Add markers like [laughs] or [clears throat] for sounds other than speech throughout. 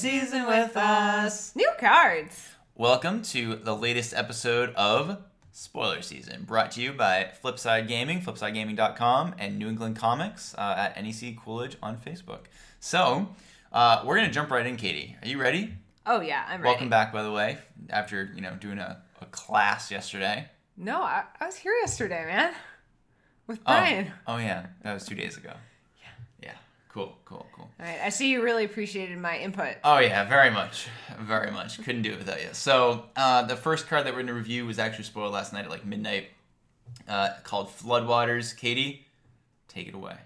season with us. New cards. Welcome to the latest episode of Spoiler Season, brought to you by Flipside Gaming, flipsidegaming.com, and New England Comics uh, at NEC Coolidge on Facebook. So, uh, we're going to jump right in, Katie. Are you ready? Oh yeah, I'm ready. Welcome back, by the way, after, you know, doing a, a class yesterday. No, I, I was here yesterday, man. With Oh. Brian. Oh, yeah. That was two days ago. Cool, cool, cool. All right, I see you really appreciated my input. Oh yeah, very much, very much. Couldn't do it without you. So uh, the first card that we're gonna review was actually spoiled last night at like midnight, uh, called Floodwaters. Katie, take it away.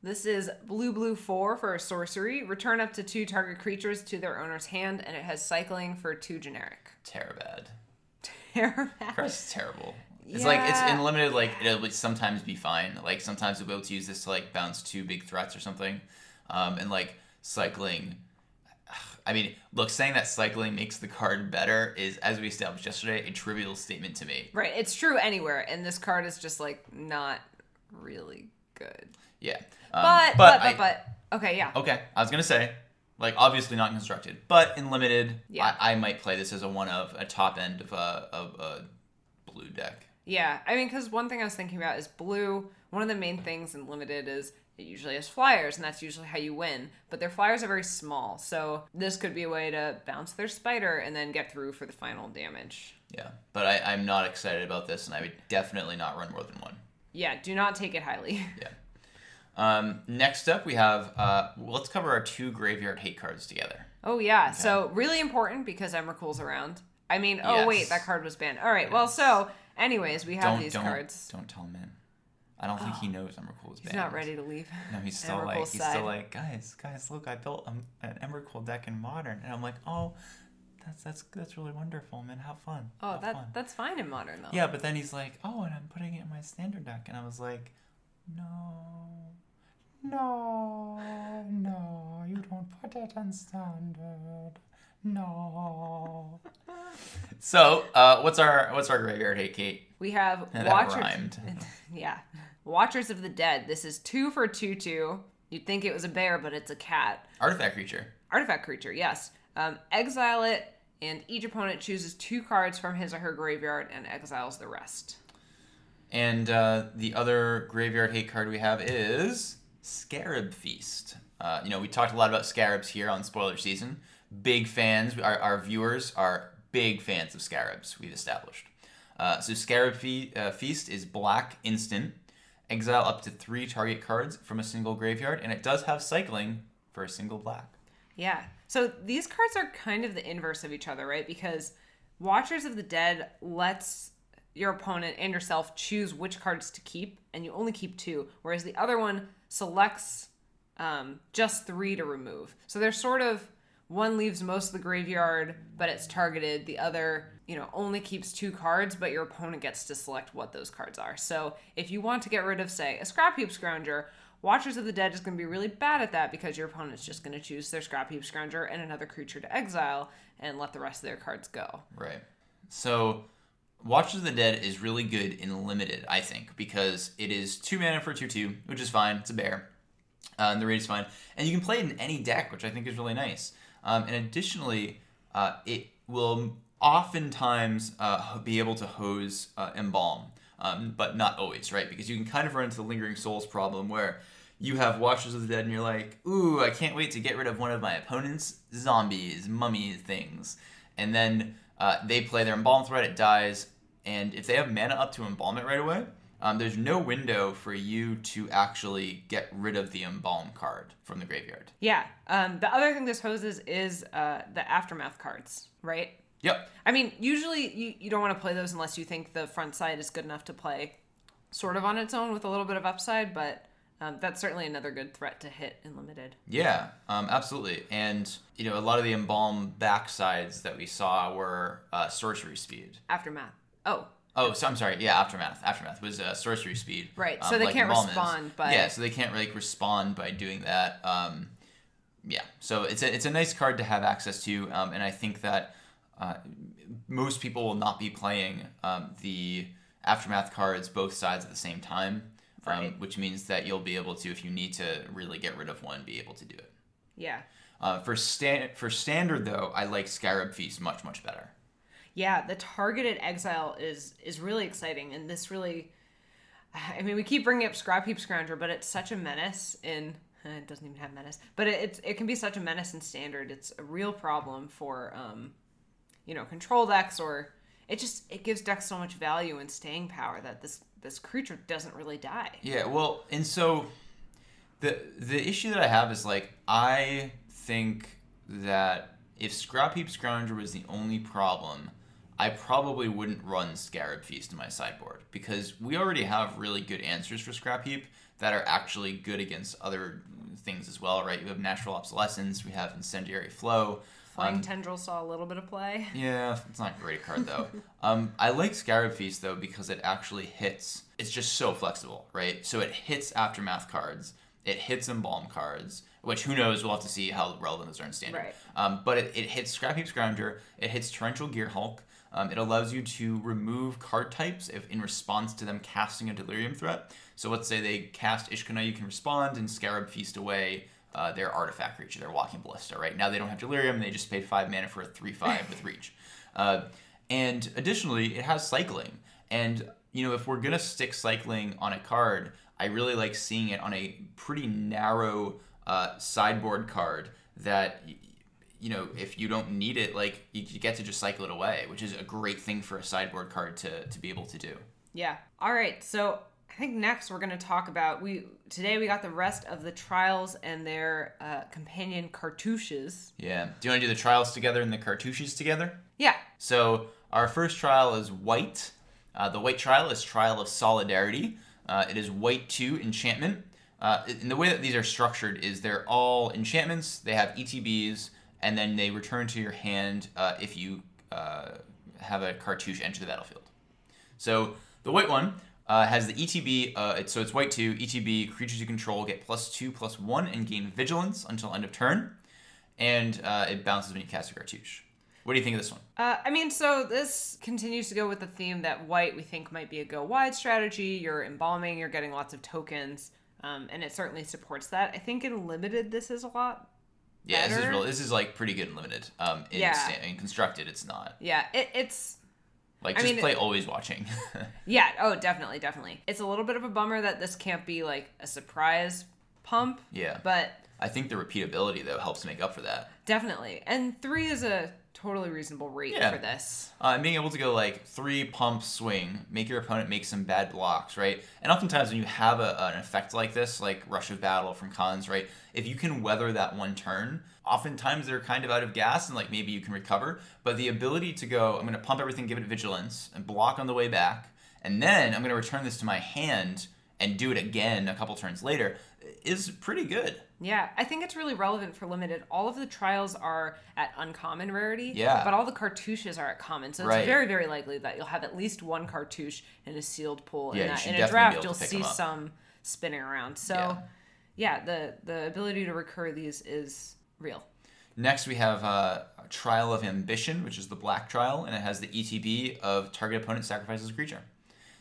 This is blue blue four for a sorcery. Return up to two target creatures to their owner's hand, and it has cycling for two generic. Terrabad. [laughs] Terrible. Card's terrible. It's like it's in limited. Like it'll sometimes be fine. Like sometimes you'll be able to use this to like bounce two big threats or something, um, and like cycling. I mean, look, saying that cycling makes the card better is, as we established yesterday, a trivial statement to me. Right, it's true anywhere, and this card is just like not really good. Yeah. Um, But but but I- but, okay, yeah. Okay, I was gonna say, like obviously not constructed, but in limited, Yeah. I, I might play this as a one of a top end of a of a blue deck. Yeah, I mean, because one thing I was thinking about is blue. One of the main things in limited is it usually has flyers, and that's usually how you win. But their flyers are very small, so this could be a way to bounce their spider and then get through for the final damage. Yeah, but I, I'm not excited about this, and I would definitely not run more than one. Yeah, do not take it highly. [laughs] Yeah. Um, next up, we have uh, let's cover our two graveyard hate cards together. Oh yeah, so really important because Emrakul's around. I mean, oh Yes. wait, that card was banned. All right, well, so anyways, we have don't these don't cards. don't tell him. I don't think he knows Emrakul is banned. He's not ready to leave. No, he's [laughs] still like Emrakul's he's side. still like guys, guys, look, I built um, an Emrakul deck in Modern, and I'm like, oh, that's that's that's really wonderful, man. Have fun. Oh, Have that fun. that's fine in modern though. Yeah, but then he's like, "Oh, and I'm putting it in my standard deck," and I was like, "No, no, no, you don't put it in standard. No." so, uh, what's our what's our graveyard hate, Kate? We have That Watchers. rhymed. [laughs] yeah, Watchers of the Dead. This is two for two two. You'd think it was a bear, but it's a cat. Artifact creature. Artifact creature. Yes. Um, exile it, and each opponent chooses two cards from his or her graveyard and exiles the rest. And uh, the other graveyard hate card we have is Scarab Feast. Uh, you know, we talked a lot about scarabs here on spoiler season. Big fans, our, our viewers are big fans of scarabs, we've established. Uh, so, Scarab Fe- uh, Feast is black instant. Exile up to three target cards from a single graveyard, and it does have cycling for a single black. Yeah. So these cards are kind of the inverse of each other, right? Because Watchers of the Dead lets your opponent and yourself choose which cards to keep, and you only keep two, whereas the other one selects um, just three to remove. So they're sort of one leaves most of the graveyard, but it's targeted. The other, you know, only keeps two cards, but your opponent gets to select what those cards are. So if you want to get rid of, say, a Scrap Heap Scrounger, Watchers of the Dead is going to be really bad at that because your opponent's just going to choose their Scrap Heap Scrounger and another creature to exile and let the rest of their cards go. Right. So, Watchers of the Dead is really good in limited, I think, because it is two mana for two two, which is fine. It's a bear, uh, and the rate is fine, and you can play it in any deck, which I think is really nice. Um, and additionally, uh, it will oftentimes uh, be able to hose uh, embalm, um, but not always, right? Because you can kind of run into the lingering souls problem where you have Watchers of the Dead and you're like, ooh, I can't wait to get rid of one of my opponent's zombies, mummy things. And then uh, they play their embalm threat, it dies, and if they have mana up to embalm it right away, um, there's no window for you to actually get rid of the embalm card from the graveyard. Yeah. Um, the other thing this hoses is uh, the Aftermath cards, right? Yep. I mean, usually you, you don't want to play those unless you think the front side is good enough to play sort of on its own with a little bit of upside, but um, that's certainly another good threat to hit in limited. Yeah, um, absolutely. And, you know, a lot of the embalm backsides that we saw were uh, sorcery speed. Aftermath. Oh, Oh, so I'm sorry. Yeah, aftermath. Aftermath was uh, sorcery speed. Right, um, so they like can't Embalm is. respond by- Yeah, so they can't really respond by doing that. Um, yeah, so it's a it's a nice card to have access to, um, and I think that uh, most people will not be playing um, the aftermath cards both sides at the same time, um, Right. which means that you'll be able to, if you need to really get rid of one, be able to do it. yeah. Uh, for stand for standard though, I like Scarab Feast much much better. Yeah, the targeted exile is is really exciting, and this really, I mean, we keep bringing up Scrap Heap Scrounger, but it's such a menace in. It doesn't even have menace, but it, it's it can be such a menace in standard. It's a real problem for, um, you know, control decks, or it just it gives decks so much value and staying power that this this creature doesn't really die. Yeah, well, and so the the issue that I have is like I think that if Scrap Heap Scrounger was the only problem, I probably wouldn't run Scarab Feast in my sideboard because we already have really good answers for Scrap Heap that are actually good against other things as well, right? You have Natural Obsolescence, we have Incendiary Flow. Flying Um, Tendril saw a little bit of play. [laughs] yeah, it's not a great card though. [laughs] um, I like Scarab Feast though because it actually hits. It's just so flexible, right? So it hits aftermath cards, it hits embalm cards, which who knows? We'll have to see how relevant those are in standard. Right. Um, but it, it hits Scrap Heap Scrounger, it hits Torrential Gear Hulk. Um, it allows you to remove card types if in response to them casting a delirium threat. So let's say they cast Ishkanah, you can respond and Scarab Feast away uh, their artifact creature, their Walking Ballista. Right now they don't have delirium; they just paid five mana for a three-five with [laughs] reach. Uh, and additionally, it has cycling. And you know, if we're gonna stick cycling on a card, I really like seeing it on a pretty narrow uh, sideboard card that you know if you don't need it like you get to just cycle it away which is a great thing for a sideboard card to, to be able to do Yeah. All right. So I think next we're going to talk about we today we got the rest of the trials and their uh, companion cartouches. yeah do you want to do the trials together and the cartouches together Yeah. so our first trial is white uh, the white trial is trial of solidarity uh, it is white 2 enchantment uh, and the way that these are structured is they're all enchantments they have etbs and then they return to your hand uh, if you uh, have a cartouche enter the battlefield So the white one uh, has the ETB. Uh, it's, so it's white two ETB. Creatures you control get plus two plus one and gain vigilance until end of turn, and uh, it bounces when you cast a cartouche. What do you think of this one? Uh, I mean, so this continues to go with the theme that white we think might be a go wide strategy. You're embalming, you're getting lots of tokens, um, and it certainly supports that. I think in limited, this is a lot. Yeah, this is Better? real. This is like pretty good and limited. Um, in, Yeah. sta- in constructed, it's not. Yeah, it, it's Like I just mean, play always watching. [laughs] yeah. Oh, definitely, definitely. It's a little bit of a bummer that this can't be like a surprise pump, yeah, but I think the repeatability though helps make up for that. definitely. And three is a totally reasonable rate Yeah. for this. Uh, and being able to go like three pump swing, make your opponent make some bad blocks, right? And oftentimes when you have a, an effect like this, like Rush of Battle from Khans, right? If you can weather that one turn, oftentimes they're kind of out of gas and like maybe you can recover. But the ability to go, I'm going to pump everything, give it vigilance, and block on the way back, and then I'm going to return this to my hand and do it again a couple turns later is pretty good. Yeah, I think it's really relevant for limited. All of the trials are at uncommon rarity. Yeah. But all the cartouches are at common. So it's Right. very, very likely that you'll have at least one cartouche in a sealed pool. Yeah, and that in a draft you'll see some spinning around. So Yeah. yeah. the the ability to recur these is real. Next, we have uh, Trial of Ambition, which is the black trial, and it has the ETB of target opponent sacrifices a creature.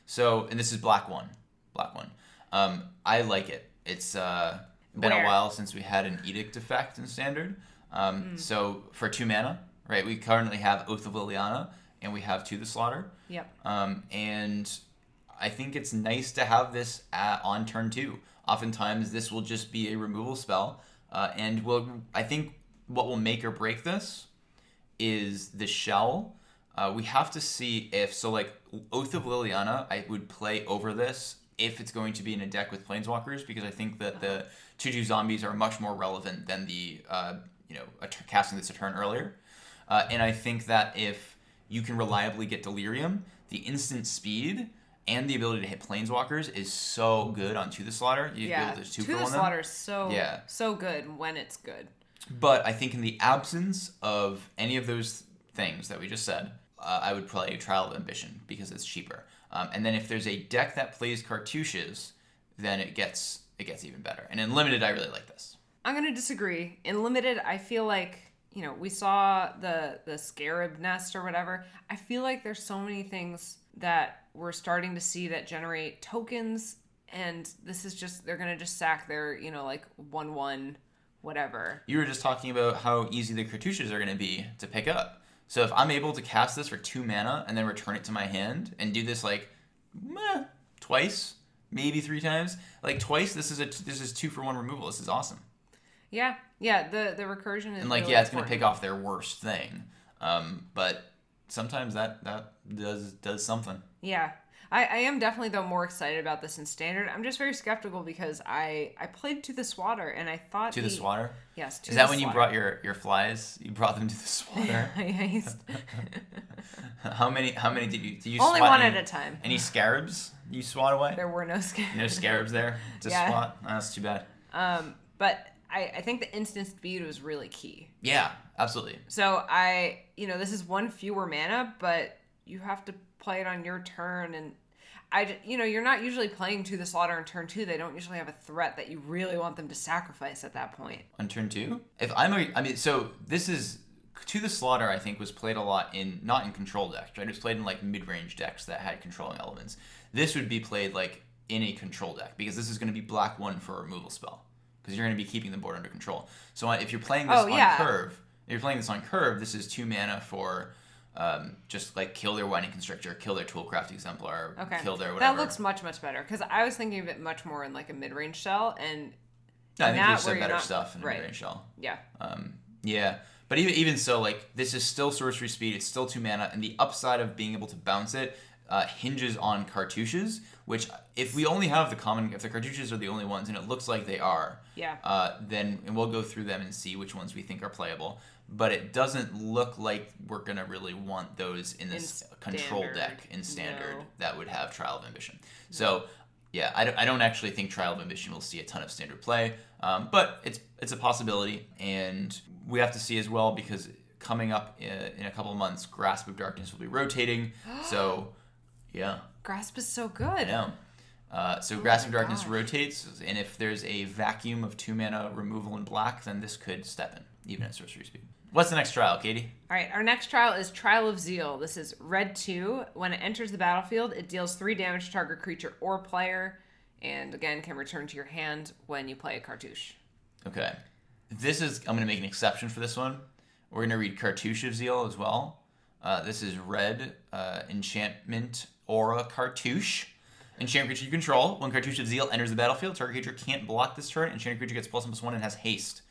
So, and this is black one, black one. Um, I like it. It's uh, been Where? a while since we had an edict effect in standard. Um, So for two mana, right? We currently have Oath of Liliana, and we have To the Slaughter. Yep. Um, and I think it's nice to have this at, on turn two. Oftentimes, this will just be a removal spell, uh, and will I think what will make or break this is the shell. Uh, we have to see if so. Like Oath of Liliana, I would play over this if it's going to be in a deck with planeswalkers because I think that the two two zombies are much more relevant than the uh, you know a t- casting this a turn earlier. Uh, and I think that if you can reliably get Delirium, the instant speed and the ability to hit Planeswalkers is so good on To the Slaughter. You Yeah. build two to the slaughter is so Yeah. so good when it's good. But I think in the absence of any of those things that we just said, uh, I would play Trial of Ambition because it's cheaper. Um, and then if there's a deck that plays cartouches, then it gets it gets even better. And in limited, I really like this. I'm gonna disagree. In limited, I feel like you know we saw the the scarab nest or whatever. I feel like there's so many things that we're starting to see that generate tokens, and this is just they're gonna just sack their you know like one one whatever. You were just talking about how easy the cartouches are going to be to pick up. So if I'm able to cast this for two mana and then return it to my hand and do this like meh, twice, maybe three times, like twice, this is a this is two for one removal. This is awesome. Yeah, yeah. The the recursion is And like really yeah, it's going to pick off their worst thing. Um, but sometimes that that does does something. Yeah. I, I am definitely though more excited about this in standard. I'm just very skeptical because I I played to the swatter and I thought To the swatter. Yes. To Is that the when you brought your your flies? You brought them to the swatter. [laughs] Used- [laughs] how many how many did you did you Only one any, at a time. Any scarabs you swat away? There were no scares. No scarabs there [laughs] to Yeah. swat. Oh, that's too bad. Um, but I, I think the instant speed was really key. Yeah, absolutely. So I, you know, this is one fewer mana, but you have to play it on your turn, and I, you know, you're not usually playing to the slaughter in turn two. They don't usually have a threat that you really want them to sacrifice at that point. On turn two, if I'm a, I mean, so this is to the slaughter. I think was played a lot in not in control decks. Right, it was played in like mid range decks that had controlling elements. This would be played like in a control deck because this is going to be black one for a removal spell because you're going to be keeping the board under control. So uh, if you're playing this Oh, on yeah. curve, if you're playing this on curve, this is two mana for. Um, just like kill their Winding Constrictor, kill their Toolcraft Exemplar, Okay, kill their whatever. that looks much much better because I was thinking of it much more in like a mid range shell, and No, I think there's some better not- stuff in right. the range shell. yeah, Um, yeah, but even even so, like this is still sorcery speed. It's still two mana, and the upside of being able to bounce it uh, hinges on cartouches. Which, if we only have the common, if the cartouches are the only ones, and it looks like they are, yeah, uh, then and we'll go through them and see which ones we think are playable. But it doesn't look like we're gonna really want those in this In control standard, deck in standard no. that would have Trial of Ambition. So yeah, I don't, I don't actually think Trial of Ambition will see a ton of standard play, um, but it's it's a possibility, and we have to see as well because coming up in, in a couple of months, Grasp of Darkness will be rotating. [gasps] so yeah, grasp is so good. I know. Uh, so Grasp of Darkness gosh. rotates, and if there's a vacuum of two mana removal in black, then this could step in, even at sorcery speed. What's the next trial, Katie? All right, our next trial is Trial of Zeal. This is red 2. When it enters the battlefield, it deals 3 damage to target creature or player, and again can return to your hand when you play a cartouche. Okay. This is, I'm going to make an exception for this one. We're going to read Cartouche of Zeal as well. Uh, this is red uh, enchantment aura Cartouche. Enchant creature you control. When Cartouche of Zeal enters the battlefield, target creature can't block this turn. Enchanted creature gets plus one plus one and has haste.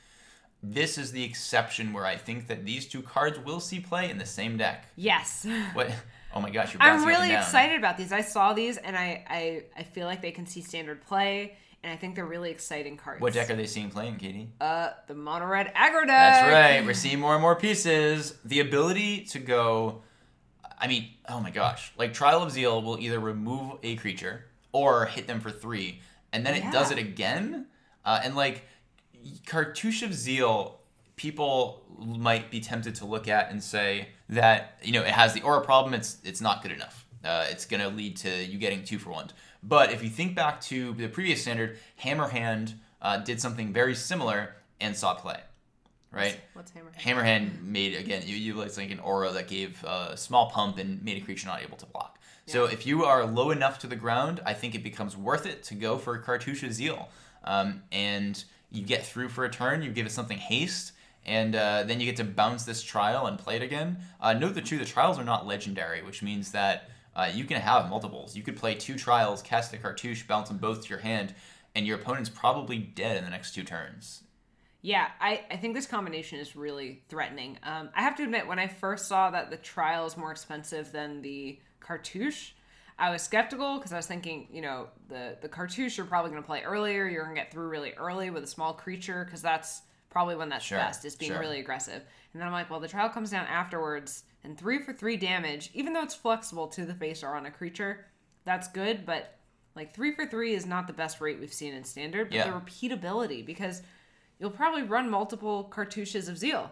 This is the exception where I think that these two cards will see play in the same deck. Yes. [laughs] What? Oh my gosh, you're I'm really excited about these. I saw these and I, I I feel like they can see standard play and I think they're really exciting cards. What deck are they seeing playing, Katie? Uh the mono red aggro deck. That's right. We're seeing more and more pieces. The ability to go, I mean, oh my gosh. Like Trial of Zeal will either remove a creature or hit them for three, and then it does it again. Uh, and like Cartouche of Zeal, people might be tempted to look at and say that you know it has the aura problem. It's it's not good enough. Uh, it's going to lead to you getting two for one. But if you think back to the previous standard, Hammerhand uh, did something very similar and saw play, right? What's hammer? Hammerhand made again. You utilized like an aura that gave a small pump and made a creature not able to block. So if you are low enough to the ground, I think it becomes worth it to go for Cartouche of Zeal, um, and you get through for a turn. You give it something haste, and uh, then you get to bounce this trial and play it again. Uh, note that too, the trials are not legendary, which means that uh, you can have multiples. You could play two trials, cast a cartouche, bounce them both to your hand, and your opponent's probably dead in the next two turns. Yeah, I, I think this combination is really threatening. Um, I have to admit, when I first saw that the trial is more expensive than the cartouche, I was skeptical because I was thinking, you know, the, the cartouche you're probably going to play earlier. You're going to get through really early with a small creature because that's probably when that's Sure, best, is being sure. really aggressive. And then I'm like, well, the trial comes down afterwards, and three for three damage, even though it's flexible to the face or on a creature, that's good, but like three for three is not the best rate we've seen in standard, but Yeah. the repeatability because you'll probably run multiple cartouches of zeal.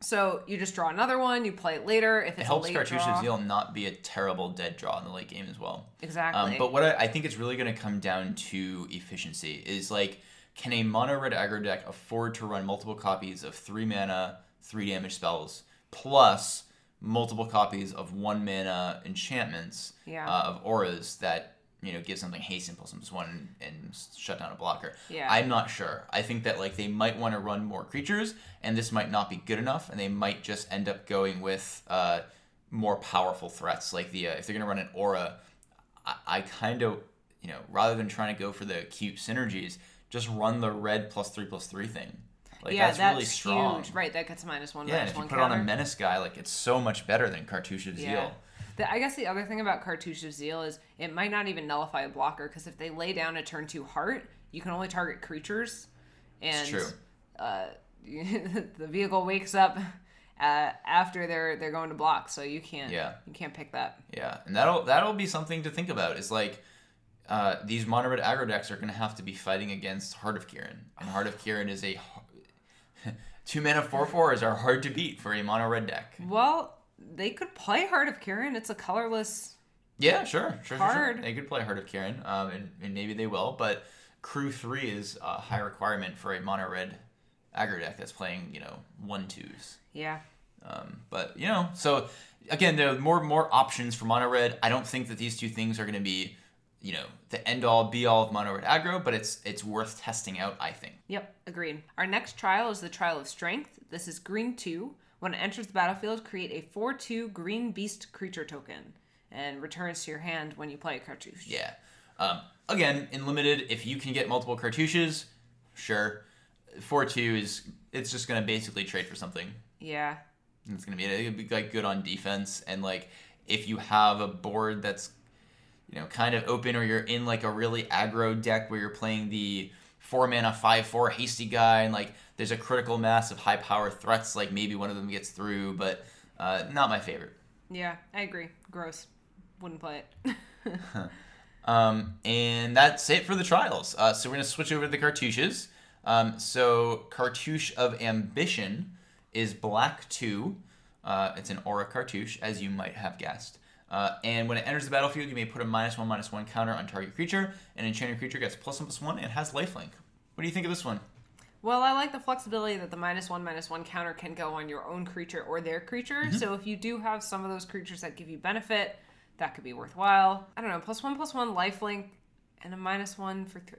So you just draw another one, you play it later. If it's It helps a late Cartouche Zeal not be a terrible dead draw in the late game as well. exactly. Um, but what I, I think it's really going to come down to efficiency is like, can a mono red aggro deck afford to run multiple copies of three mana, three damage spells, plus multiple copies of one mana enchantments Yeah. uh, of auras that you know give something haste and plus one and, and shut down a blocker. Yeah. I'm not sure. I think that like they might want to run more creatures, and this might not be good enough, and they might just end up going with uh, more powerful threats. Like the uh, if they're gonna run an aura, I, I kind of you know rather than trying to go for the cute synergies, just run the red plus three plus three thing. Like yeah, that's, that's really strong. huge. Right, that gets minus one, Yeah, and minus if you one put counter. on a menace guy, like it's so much better than Cartouche of Zeal. The, I guess the other thing about Cartouche of Zeal is it might not even nullify a blocker because if they lay down a turn two heart, you can only target creatures. And true. Uh, [laughs] the vehicle wakes up uh, after they're they're going to block, so you can't Yeah. you can't pick that. Yeah, and that'll that'll be something to think about. Is like uh, these mono red aggro decks are going to have to be fighting against Heart of Kiran, and Heart of Kiran is a [laughs] two mana four fours are hard to beat for a mono red deck. Well, they could play Heart of Kiran. It's a colorless. Yeah, sure, sure, sure, sure. Hard. They could play Heart of Kieran, um, and, and maybe they will. But Crew three is a high requirement for a mono red aggro deck that's playing you know one twos. Yeah. Um, but you know, so again, there are more more options for mono red. I don't think that these two things are going to be, you know, the end all be all of mono red aggro, but it's it's worth testing out. I think. Yep, agreed. Our next trial is the Trial of Strength. This is green 2. When it enters the battlefield, create a 4 2 green beast creature token and returns to your hand when you play a cartouche. Yeah. Um, again, in limited, if you can get multiple cartouches, sure. Four two is it's just going to basically trade for something. Yeah. It's gonna be it'd be like good on defense and like if you have a board that's you know kind of open or you're in like a really aggro deck where you're playing the four mana five four hasty guy and like there's a critical mass of high power threats like maybe one of them gets through but uh, not my favorite. Yeah, I agree. Gross. Wouldn't play it. [laughs] Um, and that's it for the trials. Uh, so we're gonna switch over to the cartouches. Um, so cartouche of ambition is black two. Uh, it's an aura cartouche, as you might have guessed. Uh, and when it enters the battlefield, you may put a minus one minus one counter on target creature. An enchanted creature gets plus one plus one and has lifelink. What do you think of this one? Well, I like the flexibility that the minus one minus one counter can go on your own creature or their creature. So if you do have some of those creatures that give you benefit, that could be worthwhile. I don't know, plus one plus one lifelink and a minus one for three.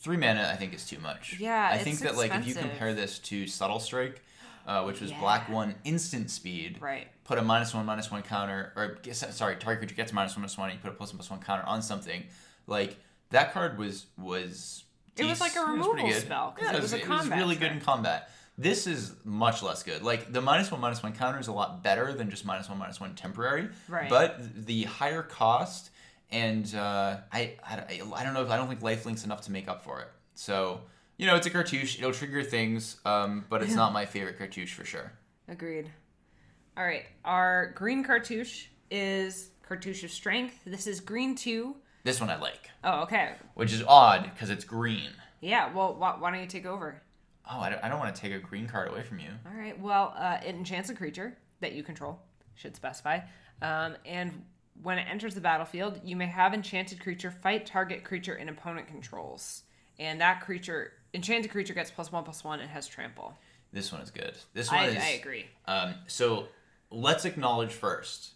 Three mana, I think, is too much. Yeah, I think that like if you compare this to Subtle Strike, uh, which was Yeah. black one instant speed, Right. put a minus one minus one counter, or sorry, target creature gets minus one minus one, and you put a plus one plus one counter on something. Like that card was was. It was like a removal spell, 'cause Yeah, it was a it was combat really good in combat. This is much less good. Like the minus one minus one counter is a lot better than just minus one minus one temporary. Right. But the higher cost and uh, I, I I don't know if I don't think lifelink's enough to make up for it. So you know it's a cartouche. It'll trigger things, um, but it's not my favorite cartouche for sure. Agreed. All right, our green cartouche is cartouche of strength. This is green two. This one I like, Oh, okay. which is odd because it's green. Yeah. Well, why, why don't you take over? Oh, I don't, I don't want to take a green card away from you. All right. Well, uh, it enchants a creature that you control. Should specify. Um, and when it enters the battlefield, you may have enchanted creature fight target creature an opponent controls, and that creature, enchanted creature, gets plus one plus one and has trample. This one is good. This one I, is. I agree. Um, so let's acknowledge first,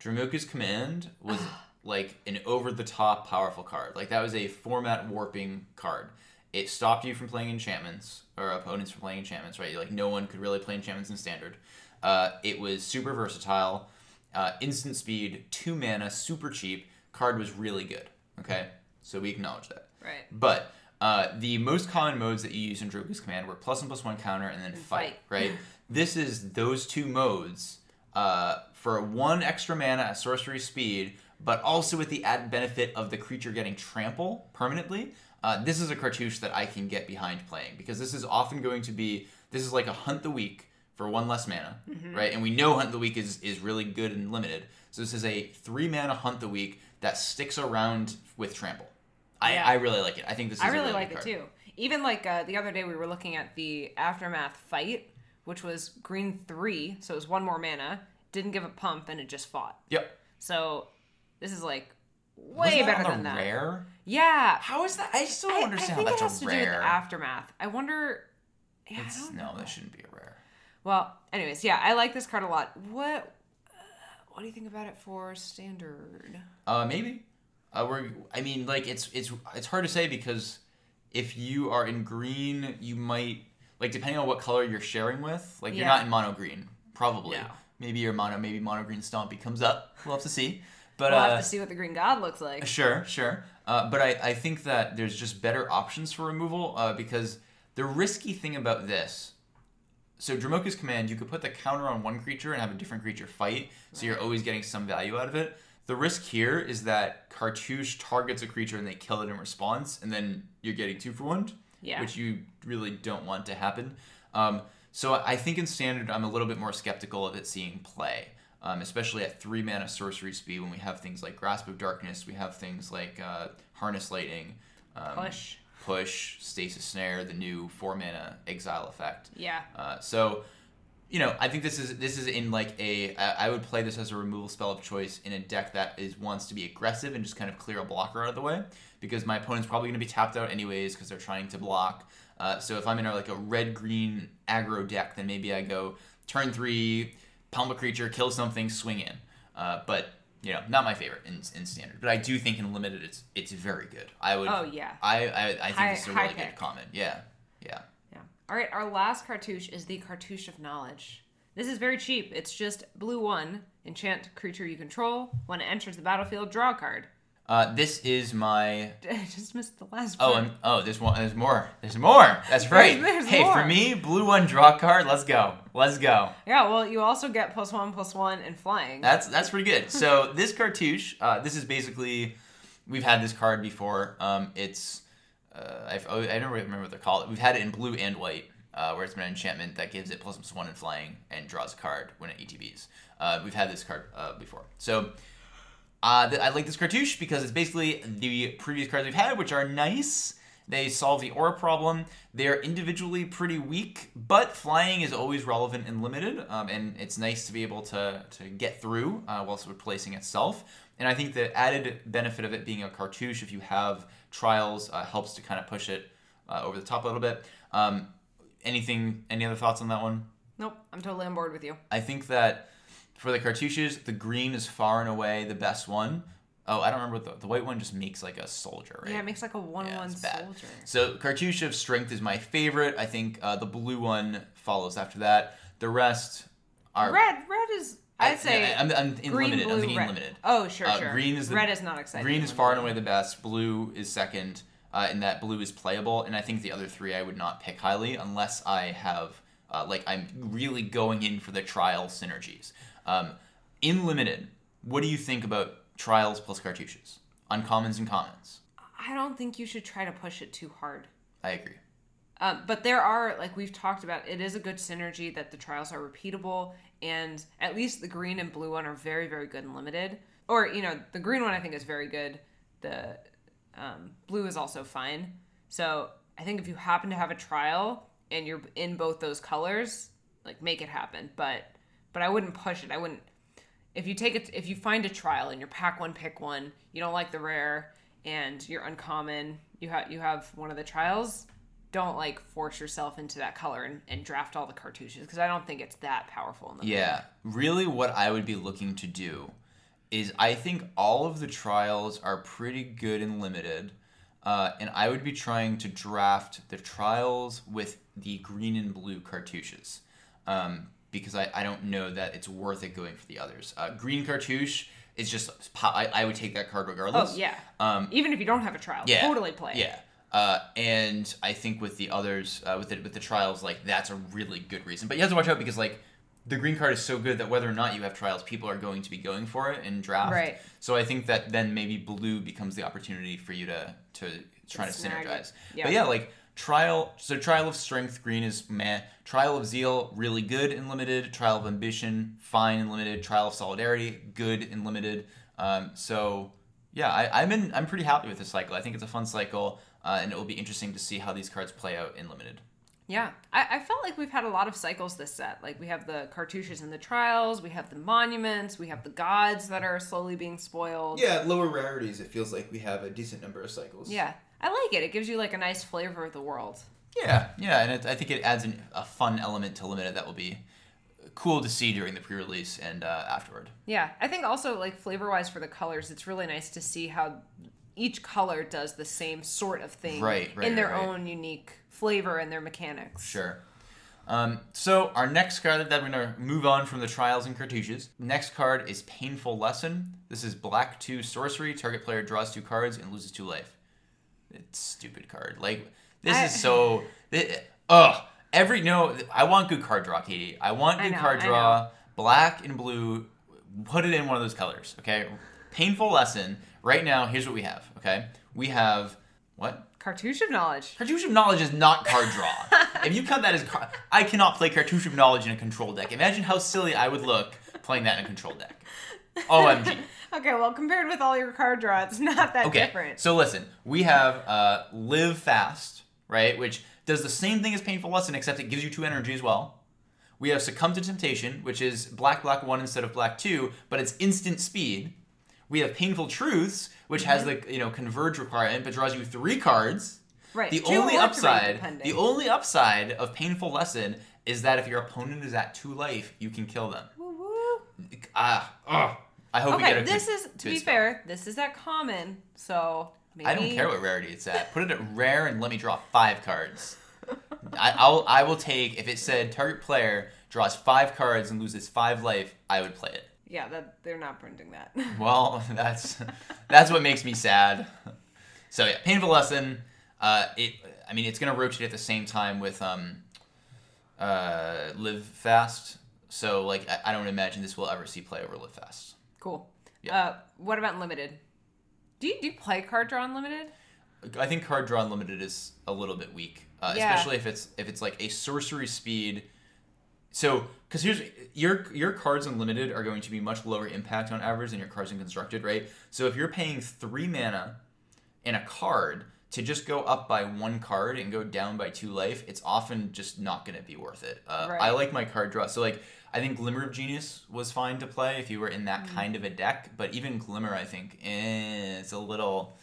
Dromoka's command was [sighs] [sighs] like an over-the-top powerful card. Like that was a format warping card. It stopped you from playing enchantments or opponents from playing enchantments, right? Like no one could really play enchantments in standard. Uh, it was super versatile, uh, instant speed, two mana, super cheap. Card was really good. Okay, so we acknowledge that. Right. But uh, the most common modes that you use in Drogo's command were plus one plus one counter and then fight, fight. right? [laughs] this is those two modes uh, for one extra mana at sorcery speed, but also with the added benefit of the creature getting trample permanently. Uh, this is a cartouche that I can get behind playing because this is often going to be this is like a hunt the weak for one less mana, right? And we know hunt the weak is is really good and limited. So this is a three mana hunt the weak that sticks around with trample. I, Yeah. I really like it. I think this is I really really like it too. Even like uh, the other day, we were looking at the aftermath fight, which was green three, so it was one more mana. Didn't give a pump, and it just fought. Yep. So this is like way better than that. Rare? Yeah. How is that? I still don't I understand think how it has a to do with the aftermath. I wonder. Yeah, I don't no, know. that shouldn't be a rare. Well, anyways, yeah, I like this card a lot. What? Uh, what do you think about it for standard? Uh, maybe. Uh, we're, I mean, like it's it's it's hard to say because if you are in green, you might like depending on what color you're sharing with. Like you're not in mono green, probably. No. Maybe your mono, maybe mono green stompy comes up. We'll have to see. But We'll uh, have to see what the green god looks like. Sure, sure. Uh, but I, I think that there's just better options for removal uh, because the risky thing about this. So Dromoka's command, you could put the counter on one creature and have a different creature fight, so you're always getting some value out of it. The risk here is that Cartouche targets a creature and they kill it in response, and then you're getting two for one, Yeah. which you really don't want to happen. Um, so I think in standard, I'm a little bit more skeptical of it seeing play, um, especially at three mana sorcery speed when we have things like Grasp of Darkness, we have things like uh, Harness Lightning, um, Push. Push, Stasis Snare, the new four mana Exile effect. Yeah. Uh, so, you know, I think this is this is in like a I I would play this as a removal spell of choice in a deck that is wants to be aggressive and just kind of clear a blocker out of the way because my opponent's probably going to be tapped out anyways because they're trying to block. Uh, so if I'm in a, like a red green aggro deck, then maybe I go turn three, pump a creature, kill something, swing in. Uh, but you know, not my favorite in, in standard. But I do think in limited, it's it's very good. I would. Oh, yeah. I I, I think High- it's a really good pick. comment. Yeah, yeah. Yeah. All right, our last cartouche is the Cartouche of Knowledge. This is very cheap. It's just blue one, enchant creature you control. When it enters the battlefield, draw a card. Uh, this is my [laughs] I just missed the last Oh, and oh, there's one. There's more. There's more. That's [laughs] right. there's hey, more. for me, blue one draw card. Let's go. Let's go. yeah, well, you also get plus one, plus one, and flying. That's that's pretty good. [laughs] So this cartouche, uh, this is basically, we've had this card before. Um, it's, uh, I've, oh, I don't really remember what they're called. We've had it in blue and white, uh, where it's been an enchantment that gives it plus plus one and flying and draws a card when it ETBs. Uh, we've had this card uh, before. So. Uh, th- I like this cartouche because it's basically the previous cards we've had, which are nice. They solve the aura problem. They're individually pretty weak, but flying is always relevant and limited, um, and it's nice to be able to, to get through uh, whilst replacing itself. And I think the added benefit of it being a cartouche, if you have trials, uh, helps to kind of push it uh, over the top a little bit. Um, anything? Any other thoughts on that one? nope, I'm totally on board with you. I think that for the cartouches, the green is far and away the best one. Oh, I don't remember what the, the white one just makes like a soldier, right? Yeah, it makes like a one-one soldier. So cartouche of strength is my favorite. I think uh, the blue one follows after that. The rest are Red, red is. I'd say I, am I'm in green, limited. blue, I'm thinking red. limited. Oh, sure, Uh, sure. green is the- red is not exciting. Green is far and away the best. Blue is second, uh, and that blue is playable. And I think the other three I would not pick highly unless I have uh, like I'm really going in for the trial synergies. Um, in limited, what do you think about trials plus cartouches? Uncommons and commons. I don't think you should try to push it too hard. I agree. Um, but there are, like we've talked about, it is a good synergy that the trials are repeatable, and at least the green and blue one are very, very good and limited. Or, you know, the green one I think is very good. The um, blue is also fine. So I think if you happen to have a trial and you're in both those colors, like make it happen. But but I wouldn't push it. I wouldn't. If you take it, if you find a trial and you're pack one, pick one, you don't like the rare, and you're uncommon, you have you have one of the trials. Don't like force yourself into that color and, and draft all the cartouches because I don't think it's that powerful. In the Yeah, really, what I would be looking to do is I think all of the trials are pretty good and limited, uh, and I would be trying to draft the trials with the green and blue cartouches, um, because I, I don't know that it's worth it going for the others. Uh, green cartouche is just I, I would take that card regardless. Oh yeah. Um, Even if you don't have a trial, yeah, totally play. Yeah. Uh, and I think with the others, uh, with the with the trials, like that's a really good reason. But you have to watch out because like the green card is so good that whether or not you have trials, people are going to be going for it in draft. Right. So I think that then maybe blue becomes the opportunity for you to to try to, synergize. Yeah. But yeah, like trial. So trial of strength, green is meh. Trial of zeal, really good and limited. Trial of ambition, fine and limited. Trial of solidarity, good and limited. Um, so yeah, I, I'm in. I'm pretty happy with this cycle. I think it's a fun cycle, uh, and it will be interesting to see how these cards play out in limited. Yeah, I, I felt like we've had a lot of cycles this set. Like we have the cartouches and the trials, we have the monuments, we have the gods that are slowly being spoiled. Yeah, lower rarities, it feels like we have a decent number of cycles. Yeah, I like it. It gives you like a nice flavor of the world. Yeah, yeah, and it, I think it adds an, a fun element to limited that will be cool to see during the pre-release and uh, afterward. Yeah, I think also like flavor wise for the colors, it's really nice to see how each color does the same sort of thing Right, right, in their right. own unique flavor and their mechanics. Sure. Um, so our next card that we're gonna move on from the trials and cartouches. Next card is Painful Lesson. This is black two sorcery. Target player draws two cards and loses two life. Stupid card. Like this I- is so. Ugh. Every no, I want good card draw, Katie. I want I good know, card draw. Black and blue. Put it in one of those colors. Okay. Painful Lesson. Right now, here's what we have. Okay. We have what? Cartouche of knowledge. Cartouche of Knowledge is not card draw. [laughs] if you count that as car- I cannot play Cartouche of Knowledge in a control deck. Imagine how silly I would look playing that in a control deck. OMG. [laughs] Okay, well, compared with all your card draw, it's not that Okay, different. so listen, we have uh, Live Fast, right, which does the same thing as Painful Lesson, except it gives you two energy as well. We have Succumb to Temptation, which is black, black one instead of black two, but it's instant speed. We have Painful Truths, which has the you know converge requirement, but draws you three cards. Right. The two only upside, the only upside of Painful Lesson is that if your opponent is at two life, you can kill them. Woo woo. Ah, ugh. I hope we get Okay, a this good- is to good be spell. fair, this is at common, so maybe I don't care what rarity it's at. Put it at rare and let me draw five cards. [laughs] I, I'll I will take if it said target player draws five cards and loses five life. I would play it. Yeah, that they're not printing that. [laughs] Well, that's that's what makes me sad. So yeah, painful lesson. Uh, it. I mean, it's gonna rotate at the same time with um, uh, live fast. So like, I, I don't imagine this will ever see play over live fast. Cool. Yeah. Uh, what about unlimited? Do you do you play card draw unlimited? I think card draw unlimited is a little bit weak, uh, Yeah. especially if it's if it's like a sorcery speed. So, because here's your your cards unlimited are going to be much lower impact on average than your cards in constructed, right? So if you're paying three mana and a card to just go up by one card and go down by two life, it's often just not going to be worth it. Uh, Right. I like my card draw. So like I think Glimmer of Genius was fine to play if you were in that Mm-hmm. kind of a deck, but even Glimmer, I think, eh, it's a little,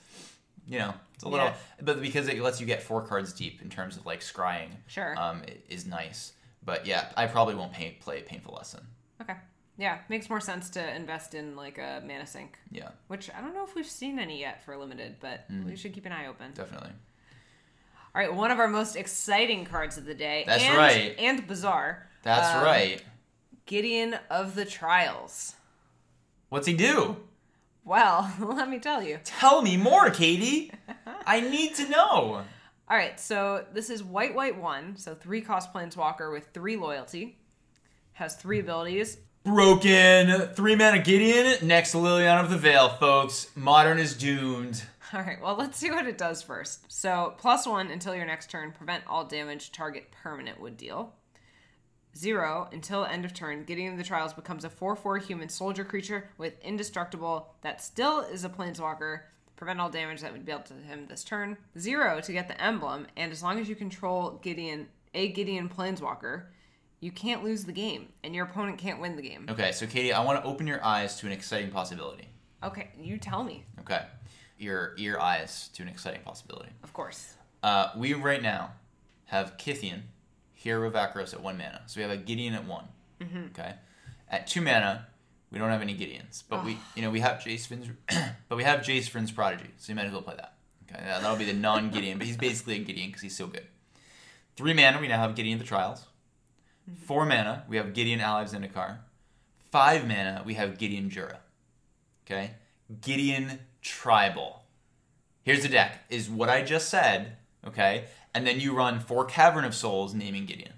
you know, it's a little, Yeah. but because it lets you get four cards deep in terms of like scrying, Sure. um, is nice. But yeah, I probably won't pay, play Painful Lesson. okay. Yeah, makes more sense to invest in like a mana sink, Yeah, which I don't know if we've seen any yet for limited, but Mm. we should keep an eye open. definitely. All right, one of our most exciting cards of the day. That's and, right. And bizarre. That's Um, right. Gideon of the Trials. What's he do? Well, [laughs] let me tell you. Tell me more, [laughs] Katie. I need to know. All right, so this is white, white one. So three cost planeswalker with three loyalty. Has three abilities. Broken. Three mana Gideon next Liliana of the Veil, folks. Modern is doomed. All right, well, let's see what it does first. So plus one until your next turn, prevent all damage target permanent would deal. Zero until end of turn, Gideon of the Trials becomes a 4 4 human soldier creature with indestructible that still is a planeswalker. Prevent all damage that would be dealt to him this turn. Zero to get the emblem, and as long as you control Gideon, a Gideon planeswalker, you can't lose the game, and your opponent can't win the game. Okay, so Katie, I want to open your eyes to an exciting possibility. Okay, you tell me, Okay, your your eyes to an exciting possibility. of course. Uh, we right now have Kytheon, Hero of Akros at one mana. So we have a Gideon at one. Mm-hmm. Okay, at two mana, we don't have any Gideons, but we you know we have Jace Vryn's, [clears throat] but we have Jace Vryn's Prodigy, so you might as well play that. Okay, that- that'll be the non Gideon, but he's basically a Gideon because he's so good. Three mana, we now have Gideon the Trials. Mm-hmm. Four mana, we have Gideon Allies Zendikar. Five mana, we have Gideon Jura. Okay, Gideon Tribal. Here's the deck: is what I just said. Okay, and then you run four Cavern of Souls, naming Gideon,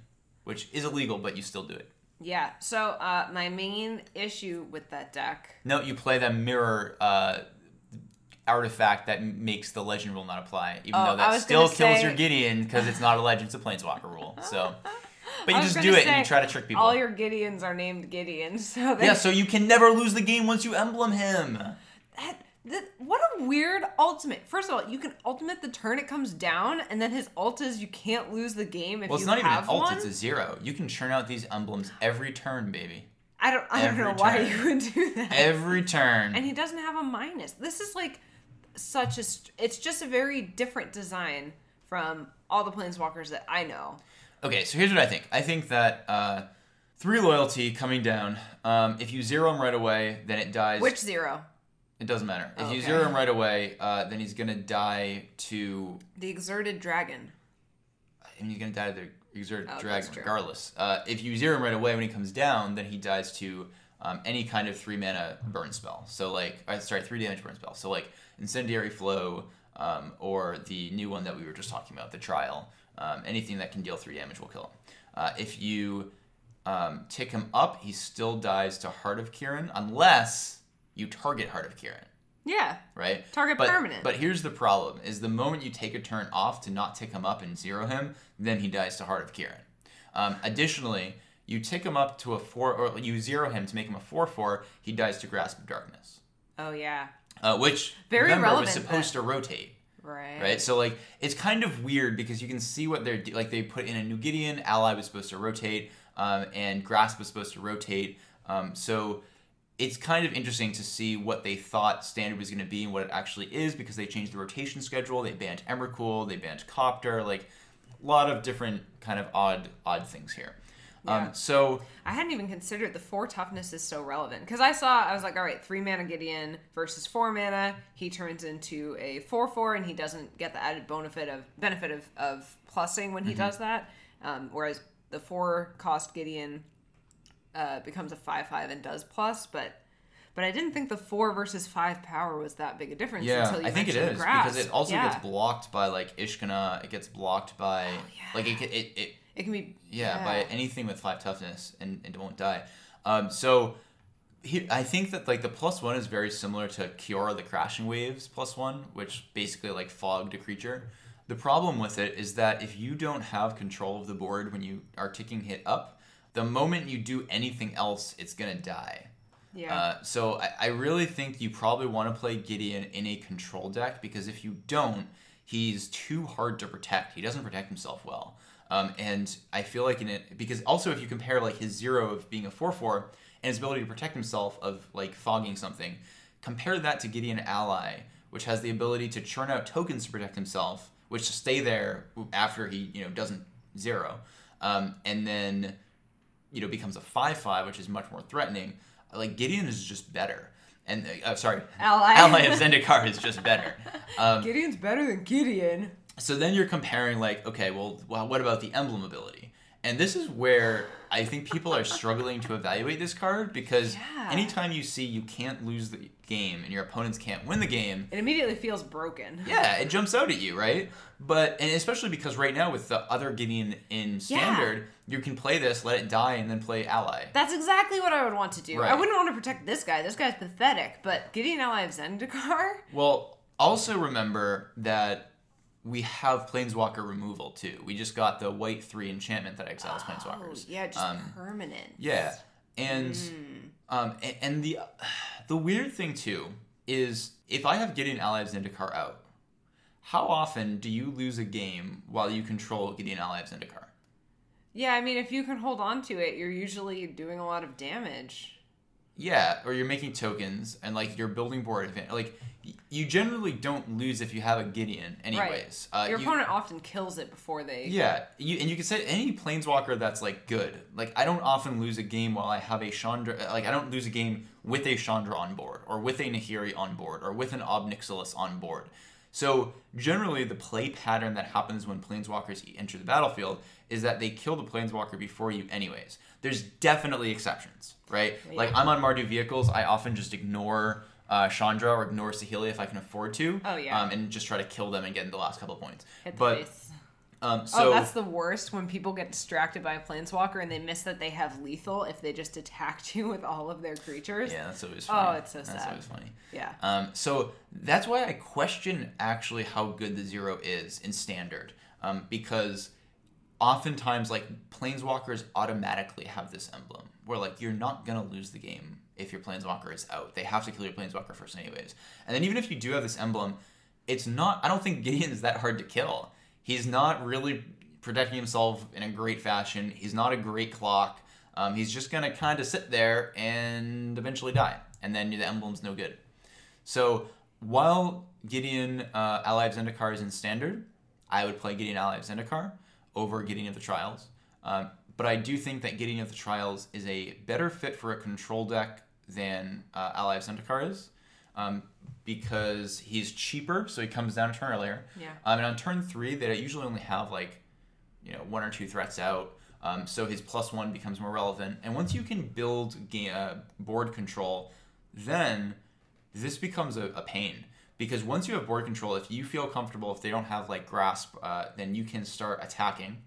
which is illegal, but you still do it. Yeah, so uh, my main issue with that deck No, you play the mirror uh, artifact that makes the legend rule not apply, even Oh, though that still kills say- your Gideon because it's not a legend; it's a planeswalker rule. [laughs] So, but you just do it and you try to trick people. All your Gideons are named Gideon, [laughs] so they, yeah, so you can never lose the game once you emblem him. that, that, what a weird ultimate. First of all, you can ultimate the turn it comes down, and then his ult is you can't lose the game if you have one. Well, it's you not even an ult; one. it's a zero. You can churn out these emblems every turn, baby. I don't, I don't know why you would do that. Every turn. and he doesn't have a minus. This is like such a it's just a very different design from all the planeswalkers that I know. Okay, so here's what I think. I think that uh, Three loyalty coming down. Um, if you zero him right away, then it dies. Which zero? It doesn't matter. If Oh, you zero him right away, uh, then he's gonna die to. The exerted dragon. I mean, he's gonna die to the exerted Oh, dragon regardless. Uh, if you zero him right away when he comes down, then he dies to um, any kind of three mana burn spell. So like, uh, sorry, three damage burn spell. So like incendiary flow, um, or the new one that we were just talking about, the trial. Um, anything that can deal three damage will kill him. Uh, if you um, tick him up, he still dies to Heart of Kiran unless you target Heart of Kiran. Yeah. right? Target but, permanent. But here's the problem: is the moment you take a turn off to not tick him up and zero him, then he dies to Heart of Kiran. Um, additionally, you tick him up to a four, or you zero him to make him a four-four. He dies to Grasp of Darkness, Oh yeah. uh, which Very remember was relevant, supposed to rotate. Right. Right, so like it's kind of weird because you can see what they're like. They put in a new Gideon, Ally was supposed to rotate, um, and Grasp was supposed to rotate. Um, so it's kind of interesting to see what they thought standard was going to be and what it actually is because they changed the rotation schedule. They banned Emrakul, they banned Copter, like a lot of different kind of odd odd things here. Yeah. Um, so I hadn't even considered the four toughness is so relevant because I saw I was like, all right, three mana Gideon versus four mana. He turns into a four four and he doesn't get the added benefit of benefit of, of plussing when he Mm-hmm. does that. Um, whereas the four cost Gideon uh, becomes a five five and does plus, but but I didn't think the four versus five power was that big a difference. yeah, until you I think it is grasp. because it also Yeah. gets blocked by like Ishkanah. It gets blocked by yeah. like it, it, it It can be Yeah, by anything with five toughness and, and it won't die. Um, so he, I think that like the plus one is very similar to Kiora the Crashing Waves plus one, which basically like fogged a creature. The problem with it is that if you don't have control of the board when you are ticking hit up, the moment you do anything else, it's gonna die. yeah. Uh, so I, I really think you probably want to play Gideon in a control deck because if you don't, he's too hard to protect. He doesn't protect himself well. Um, and I feel like in it because also if you compare like his zero of being a four four and his ability to protect himself of like fogging something, compare that to Gideon Ally, which has the ability to churn out tokens to protect himself, which stay there after he you know doesn't zero, um, and then you know becomes a five five, which is much more threatening. Like Gideon is just better, and uh, sorry, Ally. [laughs] Ally of Zendikar is just better. [laughs] Um, Gideon's better than Gideon. so then you're comparing like, okay, well, well, what about the emblem ability? And this is where I think people are struggling to evaluate this card because Yeah. anytime you see you can't lose the game and your opponents can't win the game, It immediately feels broken. [laughs] yeah, it jumps out at you, right? But and especially because right now with the other Gideon in standard, you can play this, let it die, and then play ally. That's exactly what I would want to do. I wouldn't want to protect this guy. This guy's pathetic. But Gideon Ally of Zendikar? Well, also remember that we have Planeswalker removal too. We just got the white three enchantment that exiles Oh, Planeswalkers. yeah, just Um, permanent. Yeah, and Hmm. um, and, and the [sighs] the weird thing too is if I have Gideon Ally of Zendikar out, how often do you lose a game while you control Gideon Ally of Zendikar? Yeah, I mean, if you can hold on to it, you're usually doing a lot of damage. Yeah, or you're making tokens and like you're building board advantage. Like you generally don't lose if you have a Gideon, anyways. Uh, Your you- opponent often kills it before they. Yeah, you, and you can say any planeswalker that's like good. Like I don't often lose a game while I have a Chandra. Like I don't lose a game with a Chandra on board, or with a Nahiri on board, or with an Ob Nixilis on board. So generally, the play pattern that happens when planeswalkers enter the battlefield is that they kill the planeswalker before you, anyways. There's definitely exceptions, right? Like I'm on Mardu vehicles, I often just ignore. Uh, Chandra or ignore Saheeli if I can afford to. Oh, yeah. Um, and just try to kill them and get the last couple of points. Hit the but face. um, so oh, that's the worst when people get distracted by a planeswalker and they miss that they have lethal if they just attacked [laughs] you with all of their creatures. Yeah, that's always Oh, it's so That's sad. always funny. Yeah. Um, so that's why I question actually how good the zero is in standard, um, because oftentimes like planeswalkers automatically have this emblem where like you're not gonna lose the game if your planeswalker is out. They have to kill your planeswalker first, anyways. And then even if you do have this emblem, it's not. I don't think Gideon is that hard to kill. He's not really protecting himself in a great fashion. He's not a great clock. Um, he's just gonna kind of sit there and eventually die, and then the emblem's no good. So while Gideon uh, Ally of Zendikar is in standard, I would play Gideon Ally of Zendikar over Gideon of the Trials. Um, but I do think that Gideon of the Trials is a better fit for a control deck than uh, Ally of Zendikar is. Um, because he's cheaper, so he comes down a turn earlier. Yeah. Um, and on turn three, they usually only have like, you know, one or two threats out. Um, so his plus one becomes more relevant. And once you can build uh, board control, then this becomes a, a pain. Because once you have board control, if you feel comfortable, if they don't have like grasp, uh, then you can start attacking.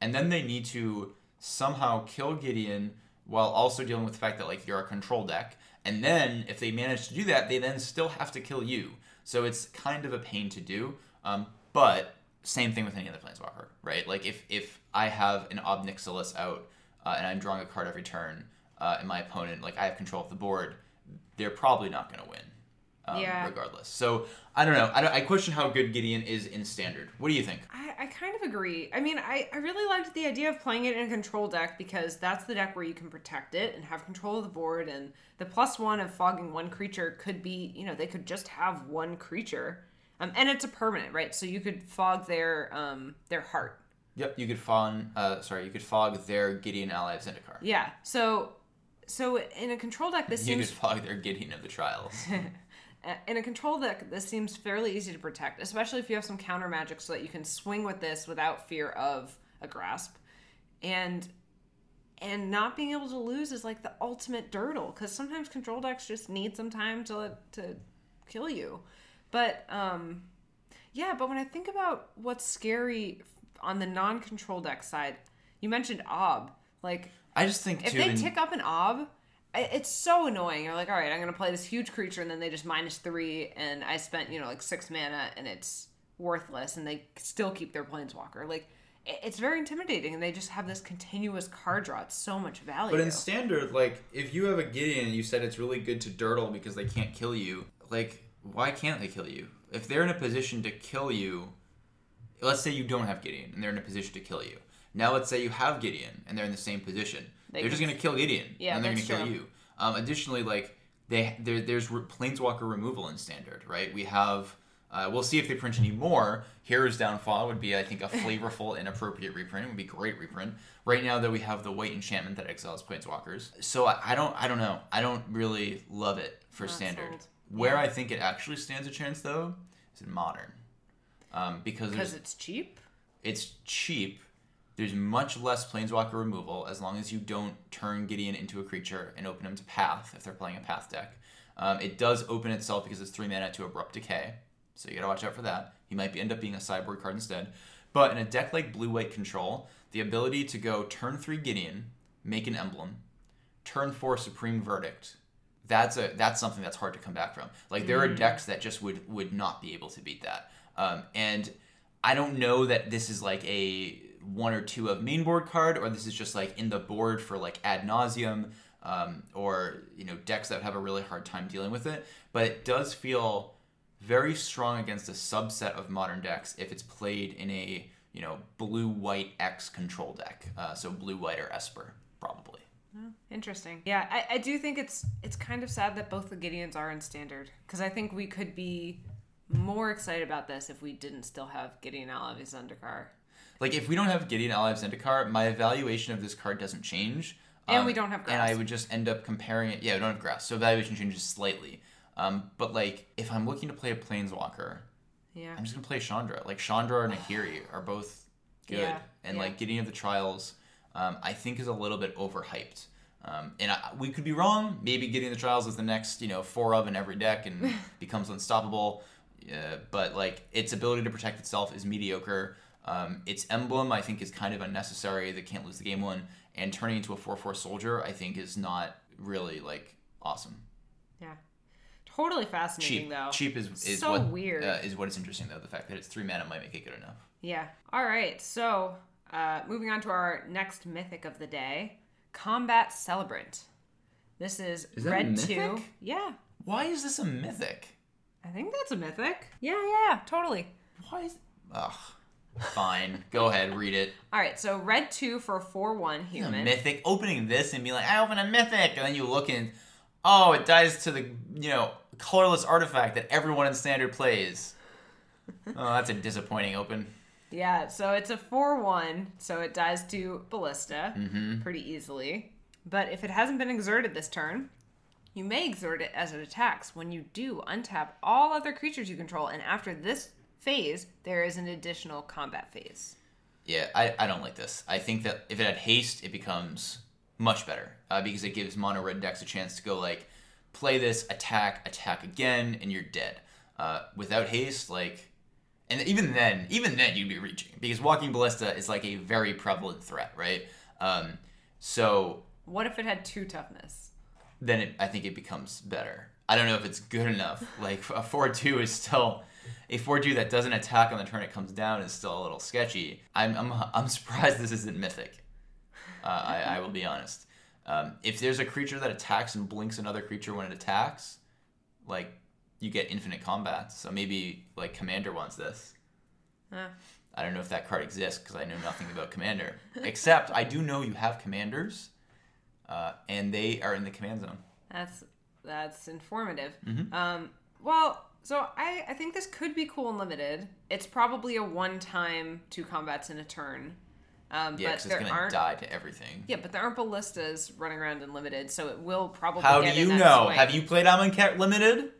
And then they need to somehow kill Gideon while also dealing with the fact that like you're a control deck. And then if they manage to do that, they then still have to kill you. So it's kind of a pain to do. Um, but same thing with any other planeswalker, right? Like if if I have an Ob Nixilis out uh, and I'm drawing a card every turn, uh, and my opponent like I have control of the board, they're probably not going to win. Um, Yeah. Regardless, so I don't know. I, don't, I question how good Gideon is in standard. What do you think? I, I kind of agree. I mean, I, I really liked the idea of playing it in a control deck because that's the deck where you can protect it and have control of the board. And the plus one of fogging one creature could be, you know, they could just have one creature. Um, and it's a permanent, right? So you could fog their um, their heart. Yep, you could fog. Uh, sorry, you could fog their Gideon ally of Zendikar. Yeah. So so in a control deck, this You seems could fog their Gideon of the Trials. [laughs] In a control deck, this seems fairly easy to protect, especially if you have some counter magic so that you can swing with this without fear of a grasp. And and not being able to lose is like the ultimate durdle because sometimes control decks just need some time to to kill you. But um yeah, but when I think about what's scary on the non-control deck side, you mentioned Ob. Like I just think if too. they tick up an ob, it's so annoying. You're like, all right, I'm gonna play this huge creature, and then they just minus three, and I spent you know like six mana, and it's worthless, and they still keep their planeswalker. Like, it's very intimidating, and they just have this continuous card draw. It's so much value. But in standard, like if you have a Gideon and you said it's really good to durdle because they can't kill you, like why can't they kill you if they're in a position to kill you let's say you don't have gideon and they're in a position to kill you now let's say you have gideon and they're in the same position They are just going to kill gideon Yeah, and they're going that's to kill true. you um, additionally like they there, there's re- planeswalker removal in standard right we have uh, we'll see if they print any more. Hero's Downfall would be, I think, a [laughs] flavorful and appropriate reprint. It would be a great reprint. Right now, though, we have the White Enchantment that exiles Planeswalkers. So I, I don't, I don't know. I don't really love it for Not standard. sold. Where Yeah. I think it actually stands a chance, though, is in modern, um, because because it's cheap. it's cheap. There's much less planeswalker removal as long as you don't turn Gideon into a creature and open him to Path if they're playing a Path deck. Um, it does open itself because it's three mana to Abrupt Decay, so you gotta watch out for that. He might be, end up being a sideboard card instead. But in a deck like Blue White Control, the ability to go turn three Gideon, make an emblem, turn four Supreme Verdict, that's a that's something that's hard to come back from. Like there are decks that just would would not be able to beat that. Um, and I don't know that this is like a one or two of main board card, or this is just like in the board for like Ad Nauseam, um, or you know decks that have a really hard time dealing with it. But it does feel very strong against a subset of modern decks if it's played in a you know blue white X control deck. Uh, so blue white or Esper probably. Interesting. Yeah, I, I do think it's it's kind of sad that both the Gideons are in standard because I think we could be more excited about this if we didn't still have Gideon Ally of Zendikar. Like if we don't have Gideon Ally of Zendikar, my evaluation of this card doesn't change. Um, And we don't have And I would just end up comparing it. Yeah, we don't have grasp, so evaluation changes slightly. Um, but like if I'm looking to play a Planeswalker, Yeah. I'm just gonna play Chandra. Like Chandra or Nahiri are both good, Yeah, and yeah. like Gideon of the Trials, um, I think is a little bit overhyped. Um, and I, we could be wrong. Maybe Gideon of the Trials is the next, you know, four of in every deck and [laughs] becomes unstoppable. Uh, but like its ability to protect itself is mediocre. Um, its emblem, I think, is kind of unnecessary. They can't lose the game one. And turning into a four-four soldier, I think, is not really like awesome. Yeah. Totally fascinating Cheap, though. cheap is is So what weird. Uh, is what is interesting though. The fact that it's three mana might make it good enough. Yeah. All right. So, uh, moving on to our next mythic of the day, Combat Celebrant. This is, Is red two. Yeah, Why is this a mythic? I think that's a mythic. Yeah, yeah, totally. Why is? Ugh. Fine. Go ahead. Read it. All right. So red two for four one human. mythic. Opening this and be like, I open a mythic, and then you look and, oh, it dies to the you know colorless artifact that everyone in standard plays. [laughs] Oh, that's a disappointing open. Yeah, so it's a 4 1, so it dies to Ballista Mm-hmm. pretty easily. But if it hasn't been exerted this turn, you may exert it as it attacks. When you do, untap all other creatures you control, and after this phase, there is an additional combat phase. Yeah, I, I don't like this. I think that if it had haste, it becomes much better uh, because it gives mono red decks a chance to go like play this, attack, attack again, and you're dead. Uh, without haste, like, and even then, even then you'd be reaching because walking ballista is like a very prevalent threat, right? Um, so What if it had two toughness? then it, I think it becomes better. I don't know if it's good enough. Like a four two is still a four two that doesn't attack on the turn it comes down is still a little sketchy. I'm I'm, I'm [laughs] surprised this isn't mythic. Uh, I, I will be honest. Um, if there's a creature that attacks and blinks another creature when it attacks, like you get infinite combat. So maybe like Commander wants this. Huh. I don't know if that card exists because I know nothing about Commander. [laughs] Except I do know you have Commanders, uh, and they are in the command zone. That's that's informative. Mhm. Um, well, so I I think this could be cool and limited. It's probably a one time two combats in a turn. Um, Yeah, but because there it's gonna aren't. die to everything. Yeah, but there aren't ballistas running around in limited, so it will probably. How do you know? swing. Have you played Amonkhet Limited?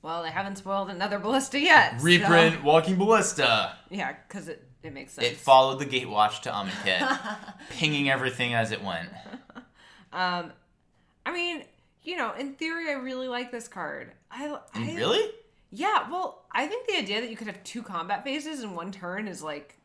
Well, they haven't spoiled another ballista yet. so- Reprint [laughs] Walking Ballista. Yeah, because it, it makes sense. It followed the Gatewatch to Amonkhet, [laughs] pinging everything as it went. um, I mean, you know, in theory, I really like this card. I, I Really? Yeah, well, I think the idea that you could have two combat phases in one turn is like.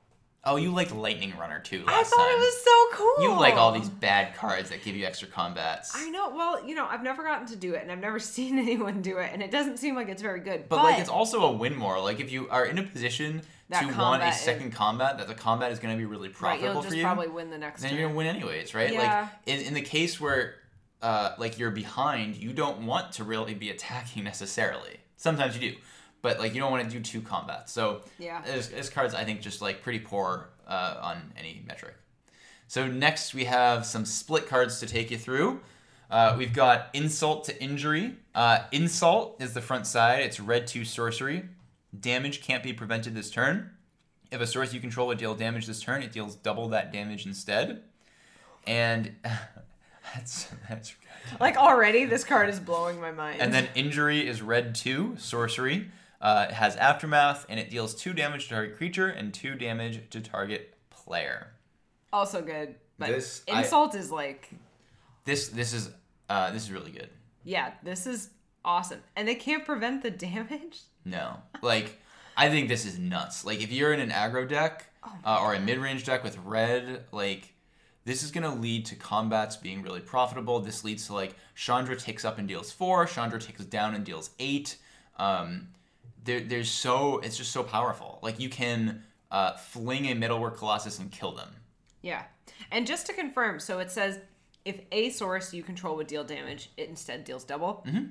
Oh, you liked Lightning Runner too I thought time. it was so cool. You like all these bad cards that give you extra combats. I know. Well, you know, I've never gotten to do it, and I've never [laughs] seen anyone do it, and it doesn't seem like it's very good. But, like it's also a win more. Like if you are in a position to want a combat is- second combat, that the combat is going to be really right, profitable you'll for you. probably win the next. then turn. you're gonna win anyways, right? Yeah. Like in, in the case where uh, like you're behind, you don't want to really be attacking necessarily. Sometimes you do, but like you don't want to do two combats. So Yeah. this, card's I think just like pretty poor uh, on any metric. So next we have some split cards to take you through. Uh, we've got Insult to Injury. Uh, Insult is the front side. It's red 2 sorcery. Damage can't be prevented this turn. If a source you control would deal damage this turn, it deals double that damage instead. And [laughs] that's [laughs] that's good. Like already, this card is blowing my mind. And then Injury is red 2 sorcery. Uh, it has Aftermath, and it deals 2 damage to target creature and 2 damage to target player. also good. But This- I- insult is like, This this is uh, this is really good. yeah, this is awesome, and they can't prevent the [laughs] damage. No. Like, I think this is nuts. Like, if you're in an aggro deck uh, or a mid range deck with red, like, this is going to lead to combats being really profitable. This leads to, like, Chandra takes up and deals four, Chandra takes down and deals eight. Um, there, there's so, it's just so powerful. Like, you can uh, fling a Metalwork Colossus and kill them. Yeah, and just to confirm, so it says if a source you control would deal damage, it instead deals double. Mm-hmm.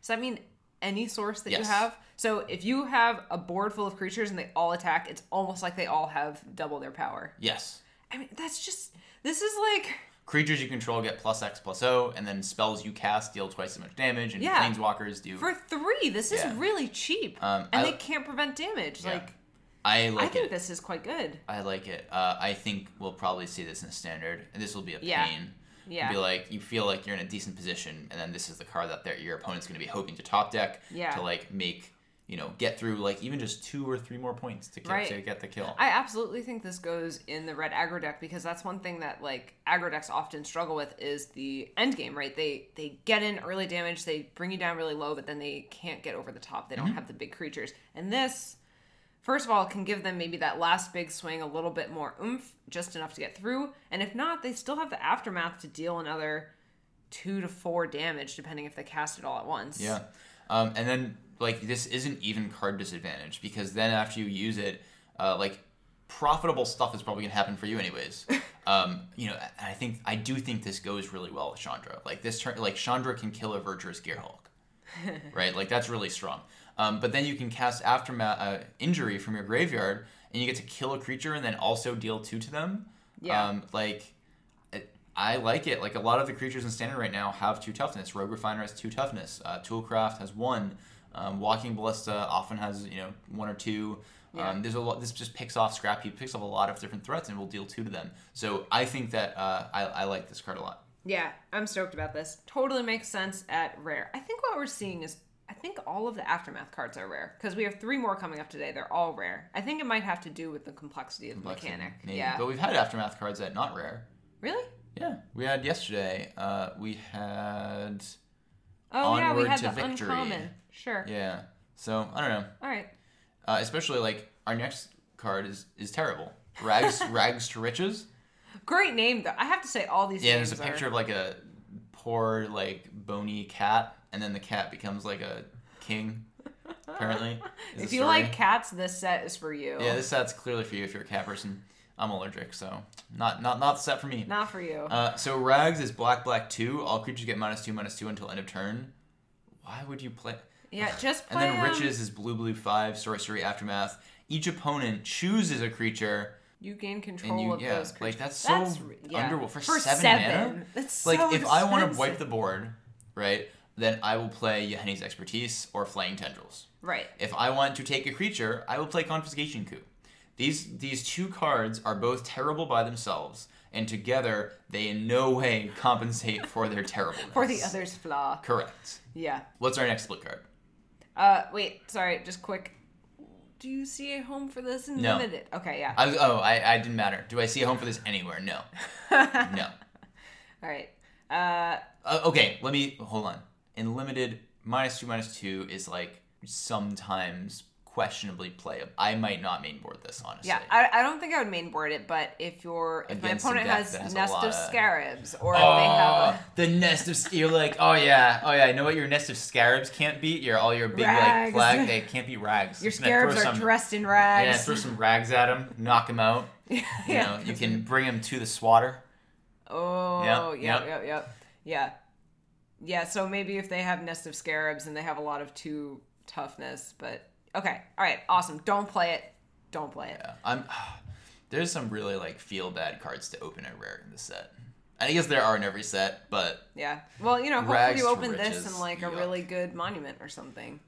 Does that mean any source that you have? So if you have a board full of creatures and they all attack, it's almost like they all have double their power. Yes. I mean, that's just this is like Creatures you control get plus X plus O, and then spells you cast deal twice as much damage, and Yeah. planeswalkers do. for three. This is Yeah. really cheap, Um, and I- they can't prevent damage. Yeah. Like I like. I think it. this is quite good. I like it. Uh, I think we'll probably see this in standard, and this will be a pain. Yeah. Be like you feel like you're in a decent position, and then this is the card that your opponent's going to be hoping to top deck to like make you know get through like even just two or three more points to get Right. to get the kill. I absolutely think this goes in the red aggro deck because that's one thing that like aggro decks often struggle with is the end game, right? They they get in early damage, they bring you down really low, but then they can't get over the top. They don't have the big creatures. And this, first of all, can give them maybe that last big swing a little bit more oomph, just enough to get through. And if not, they still have the aftermath to deal another two to four damage, depending if they cast it all at once. Yeah. Um, and then like this isn't even card disadvantage because then after you use it, uh, like profitable stuff is probably gonna happen for you anyways. [laughs] um, you know, I think I do think this goes really well with Chandra. Like this turn, like Chandra can kill a Virtuous Gearhulk, [laughs] right? Like that's really strong. Um, but then you can cast aftermath uh, injury from your graveyard, and you get to kill a creature and then also deal two to them. Yeah. Um, like I like it. Like a lot of the creatures in standard right now have two toughness. Rogue Refiner has two toughness. Uh, Toolcraft has one. Um, Walking Ballista often has you know one or two. Yeah. Um, there's a lot. This just picks off Scrap Heap, picks off a lot of different threats, and will deal two to them. So I think that uh, I, I like this card a lot. Yeah, I'm stoked about this. Totally makes sense at rare. I think what we're seeing is I think all of the aftermath cards are rare because we have three more coming up today. They're all rare. I think it might have to do with the complexity of the mechanic. Maybe. Yeah. But we've had aftermath cards that not rare. really? Yeah, we had yesterday. Uh, we had Oh yeah, we had the Victory. uncommon. Sure. yeah. So I don't know. All right. Uh, especially like our next card is is terrible. Rags [laughs] rags to riches. Great name though. I have to say all these Yeah, there's a are- picture of like a poor like bony cat, and then the cat becomes like a king. Apparently, [laughs] If you story. like cats, this set is for you. yeah, this set's clearly for you if you're a cat person. I'm allergic, so not not not set for me. Not for you. Uh, so Rags is black black two. All creatures get minus two minus two until end of turn. Why would you play? yeah, just play. And then um, Riches is blue blue five sorcery aftermath. Each opponent chooses a creature, You gain control and you of yeah, those creatures. like that's so re- yeah. underworld for, For seven, seven. mana. That's like so if I want to wipe the board, right? Then I will play Yahenni's expertise or Flaying Tendrils. Right. If I want to take a creature, I will play Confiscation Coup. These these two cards are both terrible by themselves, and together they in no way [laughs] compensate for their terribleness. For the other's flaw. Correct. Yeah. What's our next split card? Uh, wait, sorry, just quick. Do you see a home for this in No. limited? Okay, yeah. I oh, I, I didn't matter. Do I see a home for this anywhere? No. [laughs] no. All right. Uh, Uh, okay, let me hold on. In limited, minus two, minus two is like sometimes questionably playable. I might not mainboard this honestly. yeah, I, I don't think I would mainboard it, but if your if Against my opponent has, has nest of of- scarabs, or if they oh, have Oh, the nest of you're like, oh yeah, oh yeah. I know what your nest of scarabs can't beat. Your all your big Rags. like flag, they can't be rags. your Just gonna throw scarabs are some- dressed in rags. Yeah, throw some rags at him, knock him out. [laughs] You know, you can [laughs] bring him to the swatter. Oh, yep, yep. yep, yep, Yeah. Yeah, so maybe if they have Nest of Scarabs and they have a lot of two toughness, but okay. All right, awesome. Don't play it. Don't play it. Yeah, I'm. [sighs] There's some really like feel bad cards to open at rare in the set. I guess there are in every set, but Yeah. Well, you know, hopefully you open this in like a yuck. really good monument or something.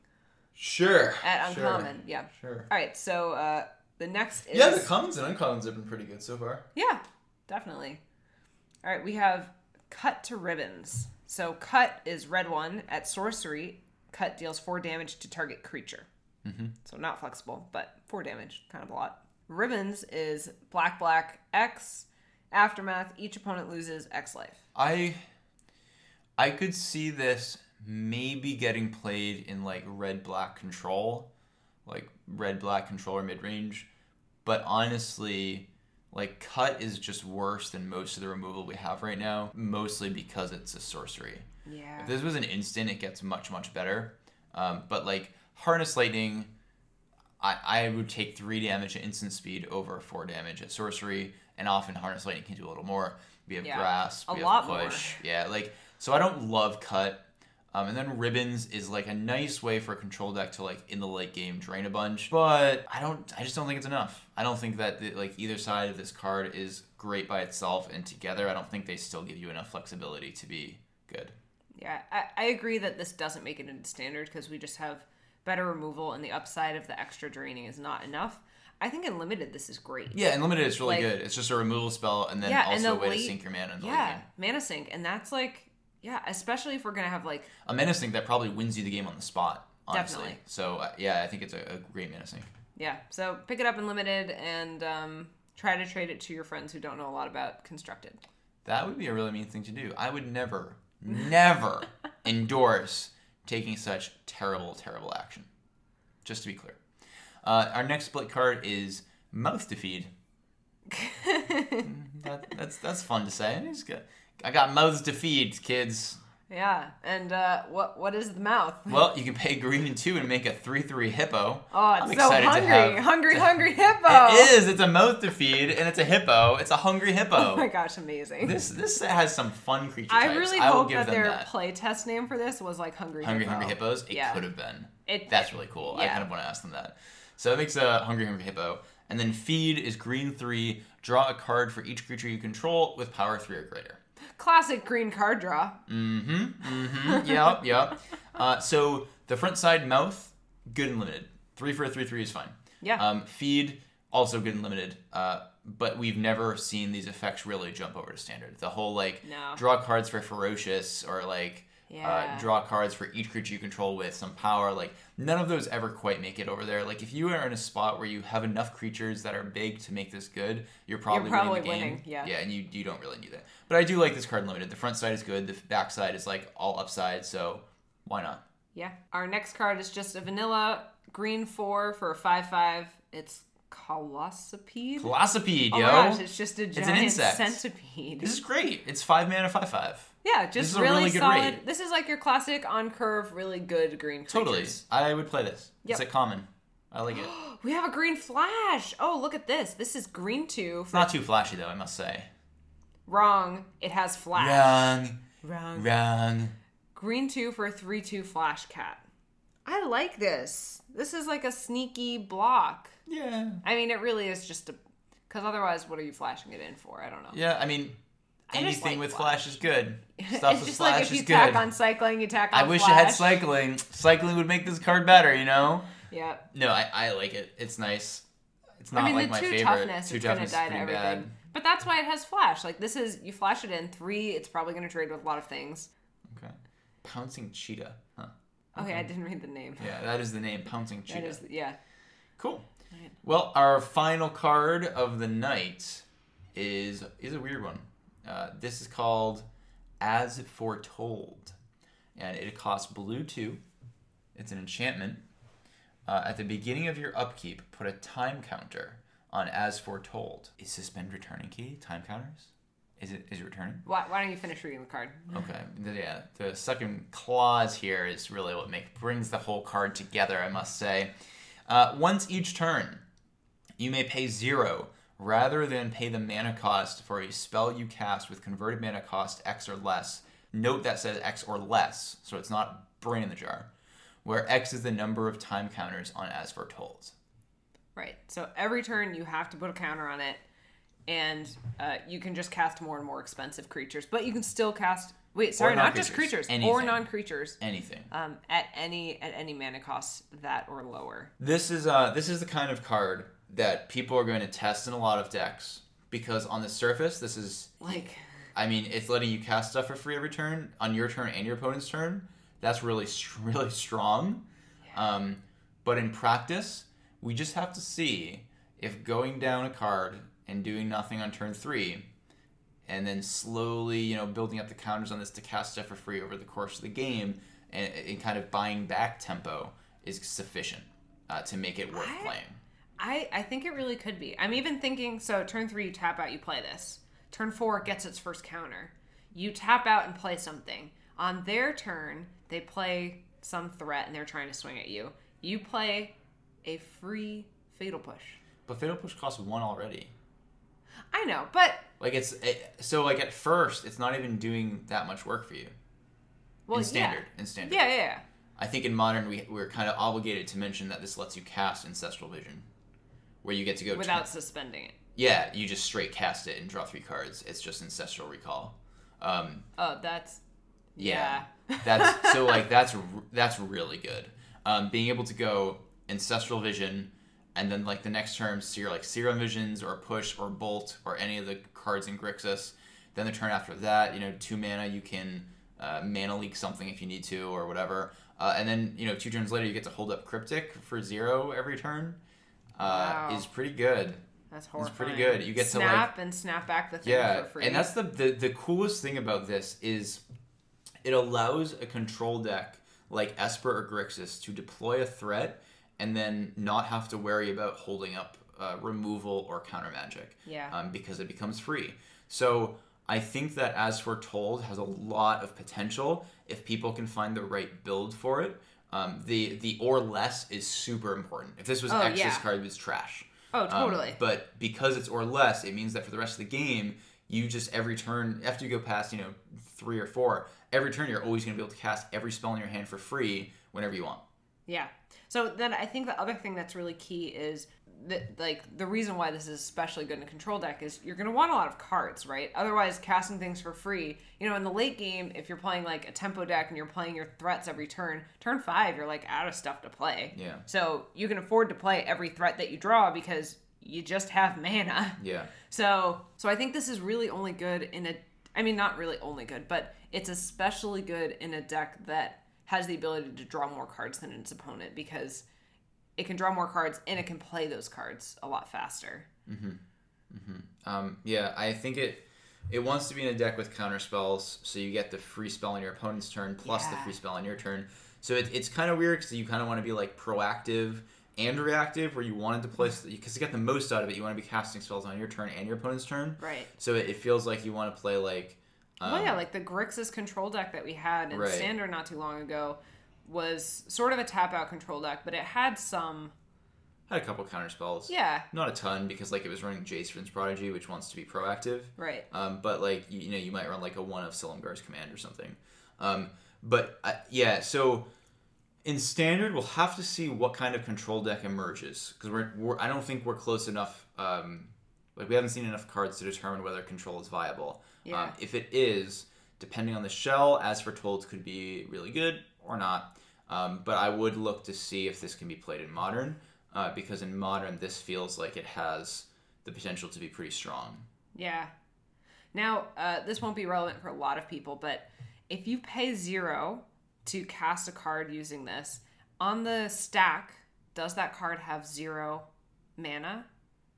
Sure. At sure, Uncommon. Yeah. Sure. All right, so uh the next is Yeah, the commons and uncommons have been pretty good so far. Yeah, definitely. All right, we have cut to ribbons. So cut is red one at sorcery. Cut deals four damage to target creature. Mm-hmm. So not flexible, but four damage, kind of a lot. Ribbons is black black X. Aftermath. Each opponent loses X life. I I could see this maybe getting played in like red black control, like red black control or mid range. But honestly, like cut is just worse than most of the removal we have right now, mostly because it's a sorcery. Yeah. If this was an instant, it gets much much better. Um, but like harness lightning, I I would take three damage at instant speed over four damage at sorcery, and often harness lightning can do a little more. We have Yeah, grasp, a we lot have more. push, yeah. Like so, I don't love cut. Um, and then ribbons is like a nice way for a control deck to like in the late game drain a bunch, but I don't. I just don't think it's enough. I don't think that the, like either side of this card is great by itself, and together, I don't think they still give you enough flexibility to be good. Yeah, I, I agree that this doesn't make it into standard because we just have better removal and the upside of the extra draining is not enough. I think in limited this is great. Yeah, and limited it's really Like- good. It's just a removal spell and then Yeah, and also the a way late- to sink your mana in the Yeah, game. mana sink, and that's like yeah, especially if we're gonna have like A mana sink that probably wins you the game on the spot, honestly. Definitely. So uh, yeah, I think it's a, a great mana sink. yeah. So pick it up in limited and um, try to trade it to your friends who don't know a lot about constructed. That would be a really mean thing to do. I would never, never [laughs] endorse taking such terrible, terrible action. Just to be clear. Uh, our next split card is Mouth to Feed. [laughs] That, that's that's fun to say. It's good. I got mouths to feed, kids. Yeah, and uh, what what is the mouth? [laughs] Well, you can pay green and two and make a three three hippo. Oh, it's I'm so hungry, have- hungry, to- hungry [laughs] hippo. It is. It's a mouth to feed, and it's a hippo. It's a hungry hippo. Oh my gosh, amazing! This this has some fun creature I types. really I hope that their that. playtest name for this was like hungry Hungry hippo. Hungry Hippos. It Yeah. could have been. It- That's really cool. I kind of want to ask them that. So it makes a Hungry Hungry Hippo, and then Feed is green three. Draw a card for each creature you control with power three or greater. Classic green card draw. Mm-hmm. Mm-hmm. yep. [laughs] Yep. Uh, so the front side mouth, good and limited. Three for a three three is fine. Yeah. Um, feed also good and limited. Uh, but we've never seen these effects really jump over to standard. The whole like No. draw cards for ferocious or like Yeah. uh, draw cards for each creature you control with some power. Like none of those ever quite make it over there. Like if you are in a spot where you have enough creatures that are big to make this good, you're probably, probably winning the game. winning, yeah. Yeah, and you you don't really need that. But I do like this card limited. The front side is good. The back side is like all upside. So why not? Yeah. Our next card is just a vanilla green four for a five five. It's Colossipede. Colossipede, oh yo. gosh, it's just a it's an giant insect. centipede. this is great. It's five mana, five five. Yeah, just really, really solid. raid. This is like your classic on curve, really good green creatures. Totally. I would play this. It's Yep. a common. I like it. [gasps] We have a green flash. Oh, look at this. This is green two. It's not too flashy though, I must say. Wrong. It has flash. Wrong. Wrong. Wrong. Green two for a three two flash cat. I like this. This is like a sneaky block. Yeah. I mean, it really is just a. Because otherwise, what are you flashing it in for? I don't know. Yeah, I mean, I just anything like with flash. flash is good. [laughs] Stuff it's with just flash like if you is tack good. on cycling, you tack on I wish flash. it had cycling. Cycling would make this card better, you know? Yeah. No, I, I like it. It's nice. It's not I mean, like the my two favorite. toughness two is gonna toughness die is to pretty everything. bad. But that's why it has flash. Like this is you flash it in three. It's probably gonna trade with a lot of things. Okay. Pouncing cheetah. Huh. Oh, okay, I didn't read the name. Yeah, that is the name. Pouncing cheetah. That is yeah. Cool. Right. Well, our final card of the night is is a weird one. Uh, this is called As Foretold, and it costs blue two. It's an enchantment. Uh, at the beginning of your upkeep, put a time counter on As Foretold. Is suspend returning key time counters? Is it is it returning? Why, why don't you finish reading the card? Okay. The- Yeah. The second clause here is really what make brings the whole card together. I must say. Uh, once each turn, you may pay zero rather than pay the mana cost for a spell you cast with converted mana cost X or less. Note that says X or less, so it's not brain in the jar. Where X is the number of time counters on As Foretold. Right. So every turn you have to put a counter on it, and uh, you can just cast more and more expensive creatures. But you can still cast. Wait, sorry, not just creatures or non-creatures. Anything. Um, at any at any mana cost that or lower. This is uh this is the kind of card that people are going to test in a lot of decks because on the surface this is Like I mean it's letting you cast stuff for free every turn on your turn and your opponent's turn. That's really [laughs] really strong. Um, but in practice, we just have to see if going down a card and doing nothing on turn three, and then slowly, you know, building up the counters on this to cast stuff for free over the course of the game, and, and kind of buying back tempo is sufficient uh, to make it worth I- playing. I, I think it really could be. I'm even thinking so turn three, you tap out, you play this. Turn four, it gets its first counter. You tap out and play something. On their turn, they play some threat and they're trying to swing at you. You play a free fatal push. But Fatal Push costs one already. I know, but Like it's it, so like at first, it's not even doing that much work for you well, in standard. In standard, Yeah, yeah, yeah. I think in modern we we're kind of obligated to mention that this lets you cast Ancestral Vision, where you get to go. Without suspending it. yeah, you just straight cast it and draw three cards. It's just Ancestral Recall. Um, Oh, that's yeah, yeah. [laughs] that's so like [laughs] that's that's really good. Um, being able to go Ancestral Vision, and then like the next turn, sear like Serum Visions or Push or Bolt or any of the cards in Grixis. Then the turn after that, you know, two mana, you can uh, mana leak something if you need to or whatever. Uh, and then you know, two turns later, you get to hold up Cryptic for zero every turn. Uh, Wow. Is pretty good. That's horrible. It's pretty good. You get to, like- snap and snap back the thing Yeah, for free. and that's the, the the coolest thing about this is it allows a control deck like Esper or Grixis to deploy a threat and then not have to worry about holding up uh, removal or counter magic. Yeah. Um, because it becomes free. So I think that As Foretold has a lot of potential if people can find the right build for it. Um, the the or less is super important. If this was Oh, X's yeah. card, was trash. oh, Um, totally. but because it's or less, it means that for the rest of the game, you just every turn after you go past you know three or four, every turn you're always going to be able to cast every spell in your hand for free whenever you want. Yeah. So then I think the other thing that's really key is the, like the reason why this is especially good in a control deck is you're going to want a lot of cards, right? Otherwise, casting things for free. You know, in the late game, if you're playing like a tempo deck and you're playing your threats every turn, turn five, you're like out of stuff to play. Yeah. So you can afford to play every threat that you draw because you just have mana. Yeah. [laughs] So, so I think this is really only good in a. I mean, not really only good, but it's especially good in a deck that has the ability to draw more cards than its opponent because it can draw more cards and it can play those cards a lot faster. Um, yeah, I think it it wants to be in a deck with counter spells, so you get the free spell on your opponent's turn plus the free spell on your turn. So it, it's kind of weird because you kind of want to be like proactive and reactive, where you wanted to place because to get the most out of it, you want to be casting spells on your turn and your opponent's turn. Right. So it, it feels like you want to play like. Um, well, yeah, like the Grixis control deck that we had in Right. Standard not too long ago was sort of a tap out control deck, but it had some. had a couple counter spells. Yeah. Not a ton because like it was running Jace's Prodigy, which wants to be proactive. Right. Um, but like you, you know, you might run like a one of Silumgar's command or something. Um, but uh, yeah, so in standard, we'll have to see what kind of control deck emerges because we're, we're I don't think we're close enough. Um, like we haven't seen enough cards to determine whether control is viable. Yeah. Um, if it is, depending on the shell, as foretold could be really good or not. Um, but I would look to see if this can be played in modern, uh, because in modern this feels like it has the potential to be pretty strong. Yeah. Now, uh, this won't be relevant for a lot of people, but if you pay zero to cast a card using this, on the stack, does that card have zero mana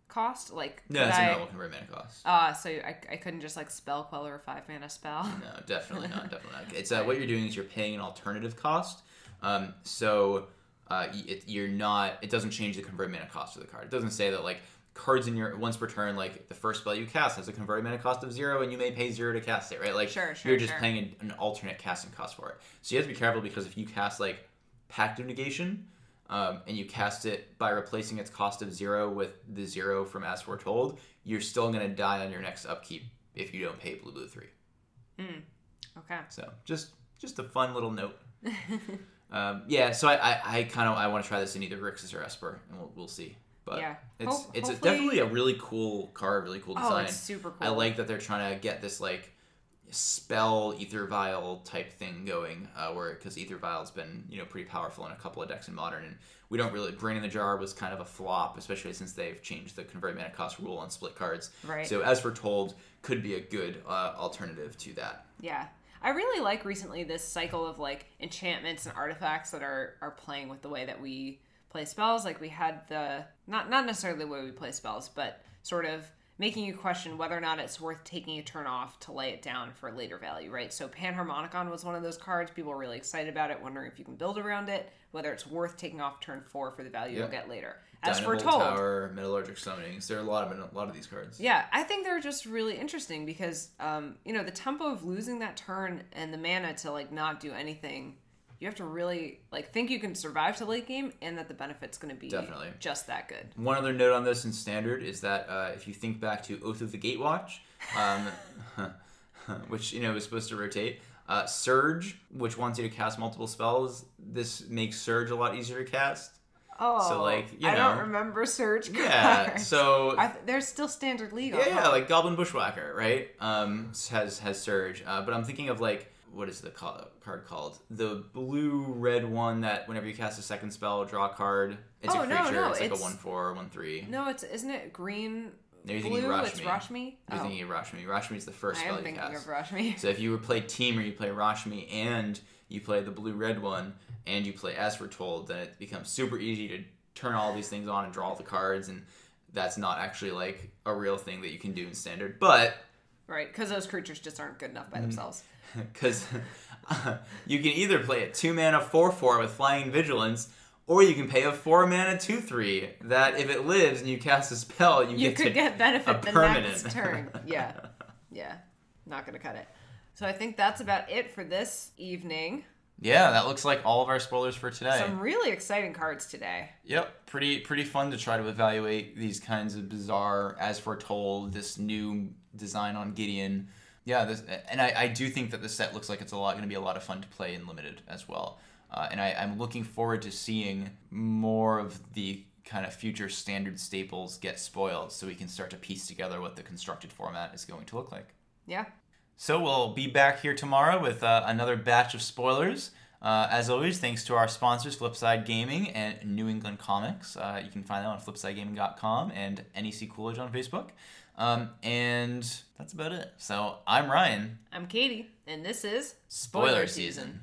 cost? Like, No, that's I, a normal convert mana cost. Uh, so I, I couldn't just like spell queller a five mana spell. No, definitely not. Definitely not. [laughs] It's uh, what you're doing is you're paying an alternative cost. Um, so uh, it, you're not. It doesn't change the convert mana cost of the card. It doesn't say that like cards in your once per turn, like the first spell you cast has a convert mana cost of zero, and you may pay zero to cast it. Right? Like Sure, sure, you're just sure. paying an, an alternate casting cost for it. So you have to be careful because if you cast like Pact of Negation. Um, and you cast it by replacing its cost of zero with the zero from As Foretold, you're still going to die on your next upkeep if you don't pay blue blue three. Okay. So just just a fun little note. [laughs] um, yeah, so I, I, I kind of I want to try this in either Grixis or Esper, and we'll, we'll see. But Yeah. it's Hope- it's a, definitely a really cool card, really cool design. Oh, it's super cool. I like that they're trying to get this like spell aether vial type thing going, uh, where because aether vial's been you know pretty powerful in a couple of decks in modern, and we don't really brain in the jar was kind of a flop, especially since they've changed the convert mana cost rule on split cards. Right. So as foretold, could be a good uh, alternative to that. Yeah. I really like recently this cycle of like enchantments and artifacts that are are playing with the way that we play spells. Like we had the not not necessarily the way we play spells, but sort of making you question whether or not it's worth taking a turn off to lay it down for later value, right? So Panharmonicon was one of those cards. People were really excited about it, wondering if you can build around it, whether it's worth taking off turn four for the value you'll get later. As Dynavolt foretold, Tower, Metallurgic Summonings. There are a lot of a lot of these cards. yeah, I think they're just really interesting because, um, you know, the tempo of losing that turn and the mana to like not do anything, you have to really like think you can survive to late game and that the benefit's going to be Definitely. just that good. One other note on this in standard is that uh, if you think back to Oath of the Gatewatch, um, [laughs] which you know is supposed to rotate, uh, Surge, which wants you to cast multiple spells, this makes Surge a lot easier to cast. Oh, so like, you I don't know. remember Surge. Yeah, so [laughs] I th- there's still standard legal. yeah, yeah, like Goblin Bushwhacker, right? Um, has has Surge, uh, but I'm thinking of like what is the ca- card called? The blue red one that whenever you cast a second spell, draw a card. It's Oh, a no, creature. no, it's like it's- a one four, one three. no, it's isn't it green? No, you're blue. thinking Rashmi. It's Rashmi. You're oh, thinking of Rashmi. Rashmi is the first I spell am you thinking cast. of Rashmi. So if you play team or you play Rashmi and you play the blue red one and you play as foretold, then it becomes super easy to turn all these things on and draw all the cards and that's not actually like a real thing that you can do in standard. But right, because those creatures just aren't good enough Mm. by themselves. [laughs] because [laughs] you can either play a two mana four four with flying vigilance, or you can pay a four mana two three that if it lives and you cast a spell, you, you get could to get benefit a the permanent. next turn. [laughs] Yeah, yeah, not gonna cut it. So I think that's about it for this evening. Yeah, that looks like all of our spoilers for today. Some really exciting cards today. Yep, pretty pretty fun to try to evaluate these kinds of bizarre, as foretold, this new design on Gideon. Yeah, this, and I, I do think that the set looks like it's a lot going to be a lot of fun to play in limited as well. Uh, and I, I'm looking forward to seeing more of the kind of future standard staples get spoiled so we can start to piece together what the constructed format is going to look like. Yeah. So we'll be back here tomorrow with uh, another batch of spoilers. Uh, as always, thanks to our sponsors, Flipside Gaming and New England Comics. Uh, you can find them on flipsidegaming.com and NEC Coolidge on Facebook. Um, and that's about it. So I'm Ryan. I'm Katie, and this is Spoiler season.